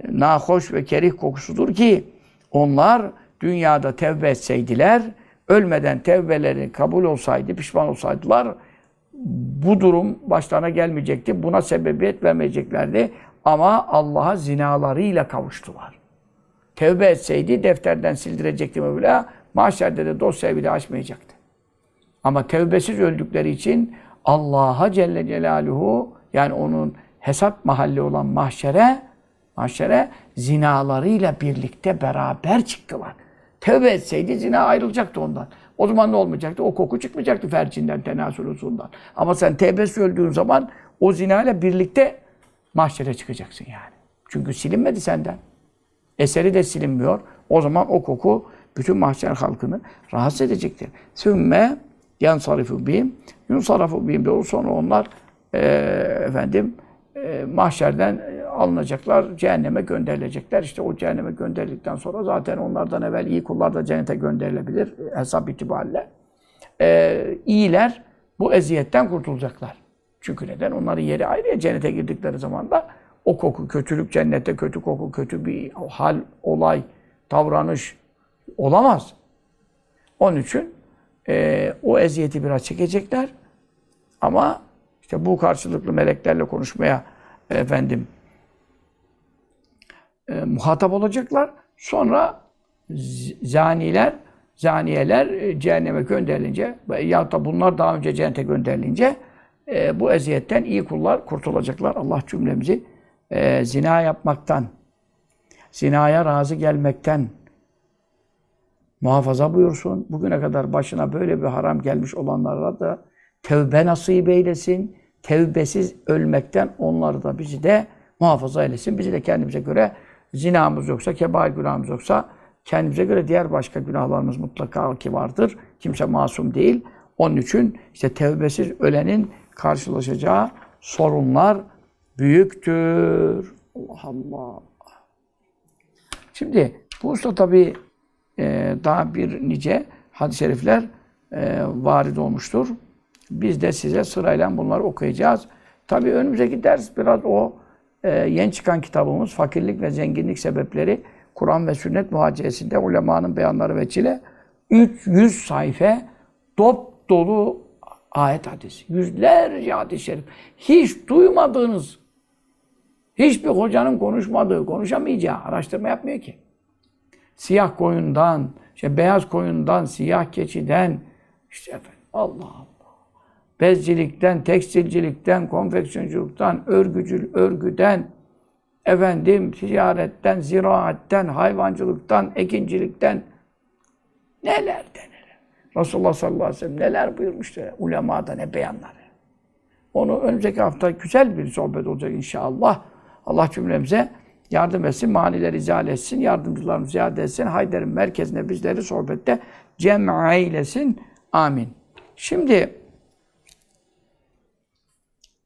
nahoş ve kerih kokusudur ki onlar dünyada tevbe etseydiler, ölmeden tevbeleri kabul olsaydı, pişman olsaydılar, bu durum başlarına gelmeyecekti. Buna sebebiyet vermeyeceklerdi. Ama Allah'a zinalarıyla kavuştular. Tevbe etseydi defterden sildirecekti Mevla. Mahşerde de dosya bile açmayacaktı. Ama tevbesiz öldükleri için Allah'a Celle Celaluhu yani onun hesap mahalli olan mahşere mahşere zinalarıyla birlikte beraber çıktılar. Tevbe etseydi zina ayrılacaktı ondan. O zaman ne olmayacaktı? O koku çıkmayacaktı fercinden, tenasül usulundan. Ama sen tevbesiz öldüğün zaman o zina ile birlikte mahşere çıkacaksın yani. Çünkü silinmedi senden. Eseri de silinmiyor. O zaman o koku bütün mahşer halkını rahatsız edecektir. Sümme yansarifu bihim, yunsarafu bihim de sonra onlar e, efendim e, mahşerden alınacaklar, cehenneme gönderilecekler. İşte o cehenneme gönderildikten sonra zaten onlardan evvel iyi kullar da cennete gönderilebilir hesap itibariyle. E, iyiler bu eziyetten kurtulacaklar. Çünkü neden? Onların yeri ayrı ya cennete girdikleri zaman da o koku, kötülük cennette kötü koku, kötü bir hal, olay, davranış olamaz. Onun için e, o eziyeti biraz çekecekler. Ama işte bu karşılıklı meleklerle konuşmaya efendim e, muhatap olacaklar. Sonra zaniler, zaniyeler e, cehenneme gönderilince ya da bunlar daha önce cennete gönderilince e, bu eziyetten iyi kullar kurtulacaklar. Allah cümlemizi e, zina yapmaktan, zinaya razı gelmekten muhafaza buyursun. Bugüne kadar başına böyle bir haram gelmiş olanlara da tevbe nasip eylesin. Tevbesiz ölmekten onları da bizi de muhafaza eylesin. Bizi de kendimize göre zinamız yoksa, kebair günahımız yoksa kendimize göre diğer başka günahlarımız mutlaka ki vardır. Kimse masum değil. Onun için işte tevbesiz ölenin karşılaşacağı sorunlar büyüktür. Allah Allah. Şimdi bu usta tabi e, daha bir nice hadis-i şerifler e, varid olmuştur. Biz de size sırayla bunları okuyacağız. Tabii önümüzdeki ders biraz o e, yeni çıkan kitabımız Fakirlik ve Zenginlik Sebepleri Kur'an ve Sünnet Muhacesinde ulemanın beyanları ve çile 300 sayfa dop dolu ayet hadis. Yüzlerce hadis-i şerif. Hiç duymadığınız, hiçbir hocanın konuşmadığı, konuşamayacağı araştırma yapmıyor ki. Siyah koyundan, işte beyaz koyundan, siyah keçiden, işte efendim, Allah Allah. Bezcilikten, tekstilcilikten, konfeksiyonculuktan, örgücül, örgüden, efendim ticaretten, ziraatten, hayvancılıktan, ekincilikten, nelerden neler. Resulullah sallallahu aleyhi ve sellem neler buyurmuştu. Ulemada ne beyanları. Onu önümüzdeki hafta güzel bir sohbet olacak inşallah. Allah cümlemize yardım etsin, manileri izale etsin, yardımcılarımızı ziyade etsin. Hayder'in merkezine bizleri sohbette cem eylesin. Amin. Şimdi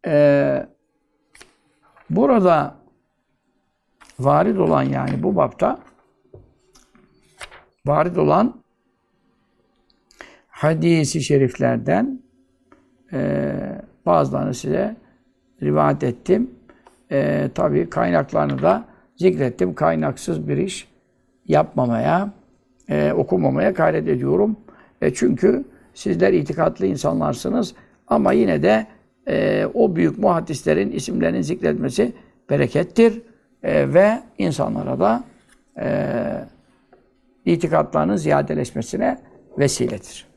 e, burada varid olan yani bu bapta varid olan hadisi şeriflerden e, bazılarını size rivayet ettim. E, tabii kaynaklarını da zikrettim. Kaynaksız bir iş yapmamaya, e, okumamaya gayret ediyorum. E, çünkü sizler itikatlı insanlarsınız ama yine de e, o büyük muhaddislerin isimlerinin zikretmesi berekettir e, ve insanlara da e, itikatlarının ziyadeleşmesine vesiledir.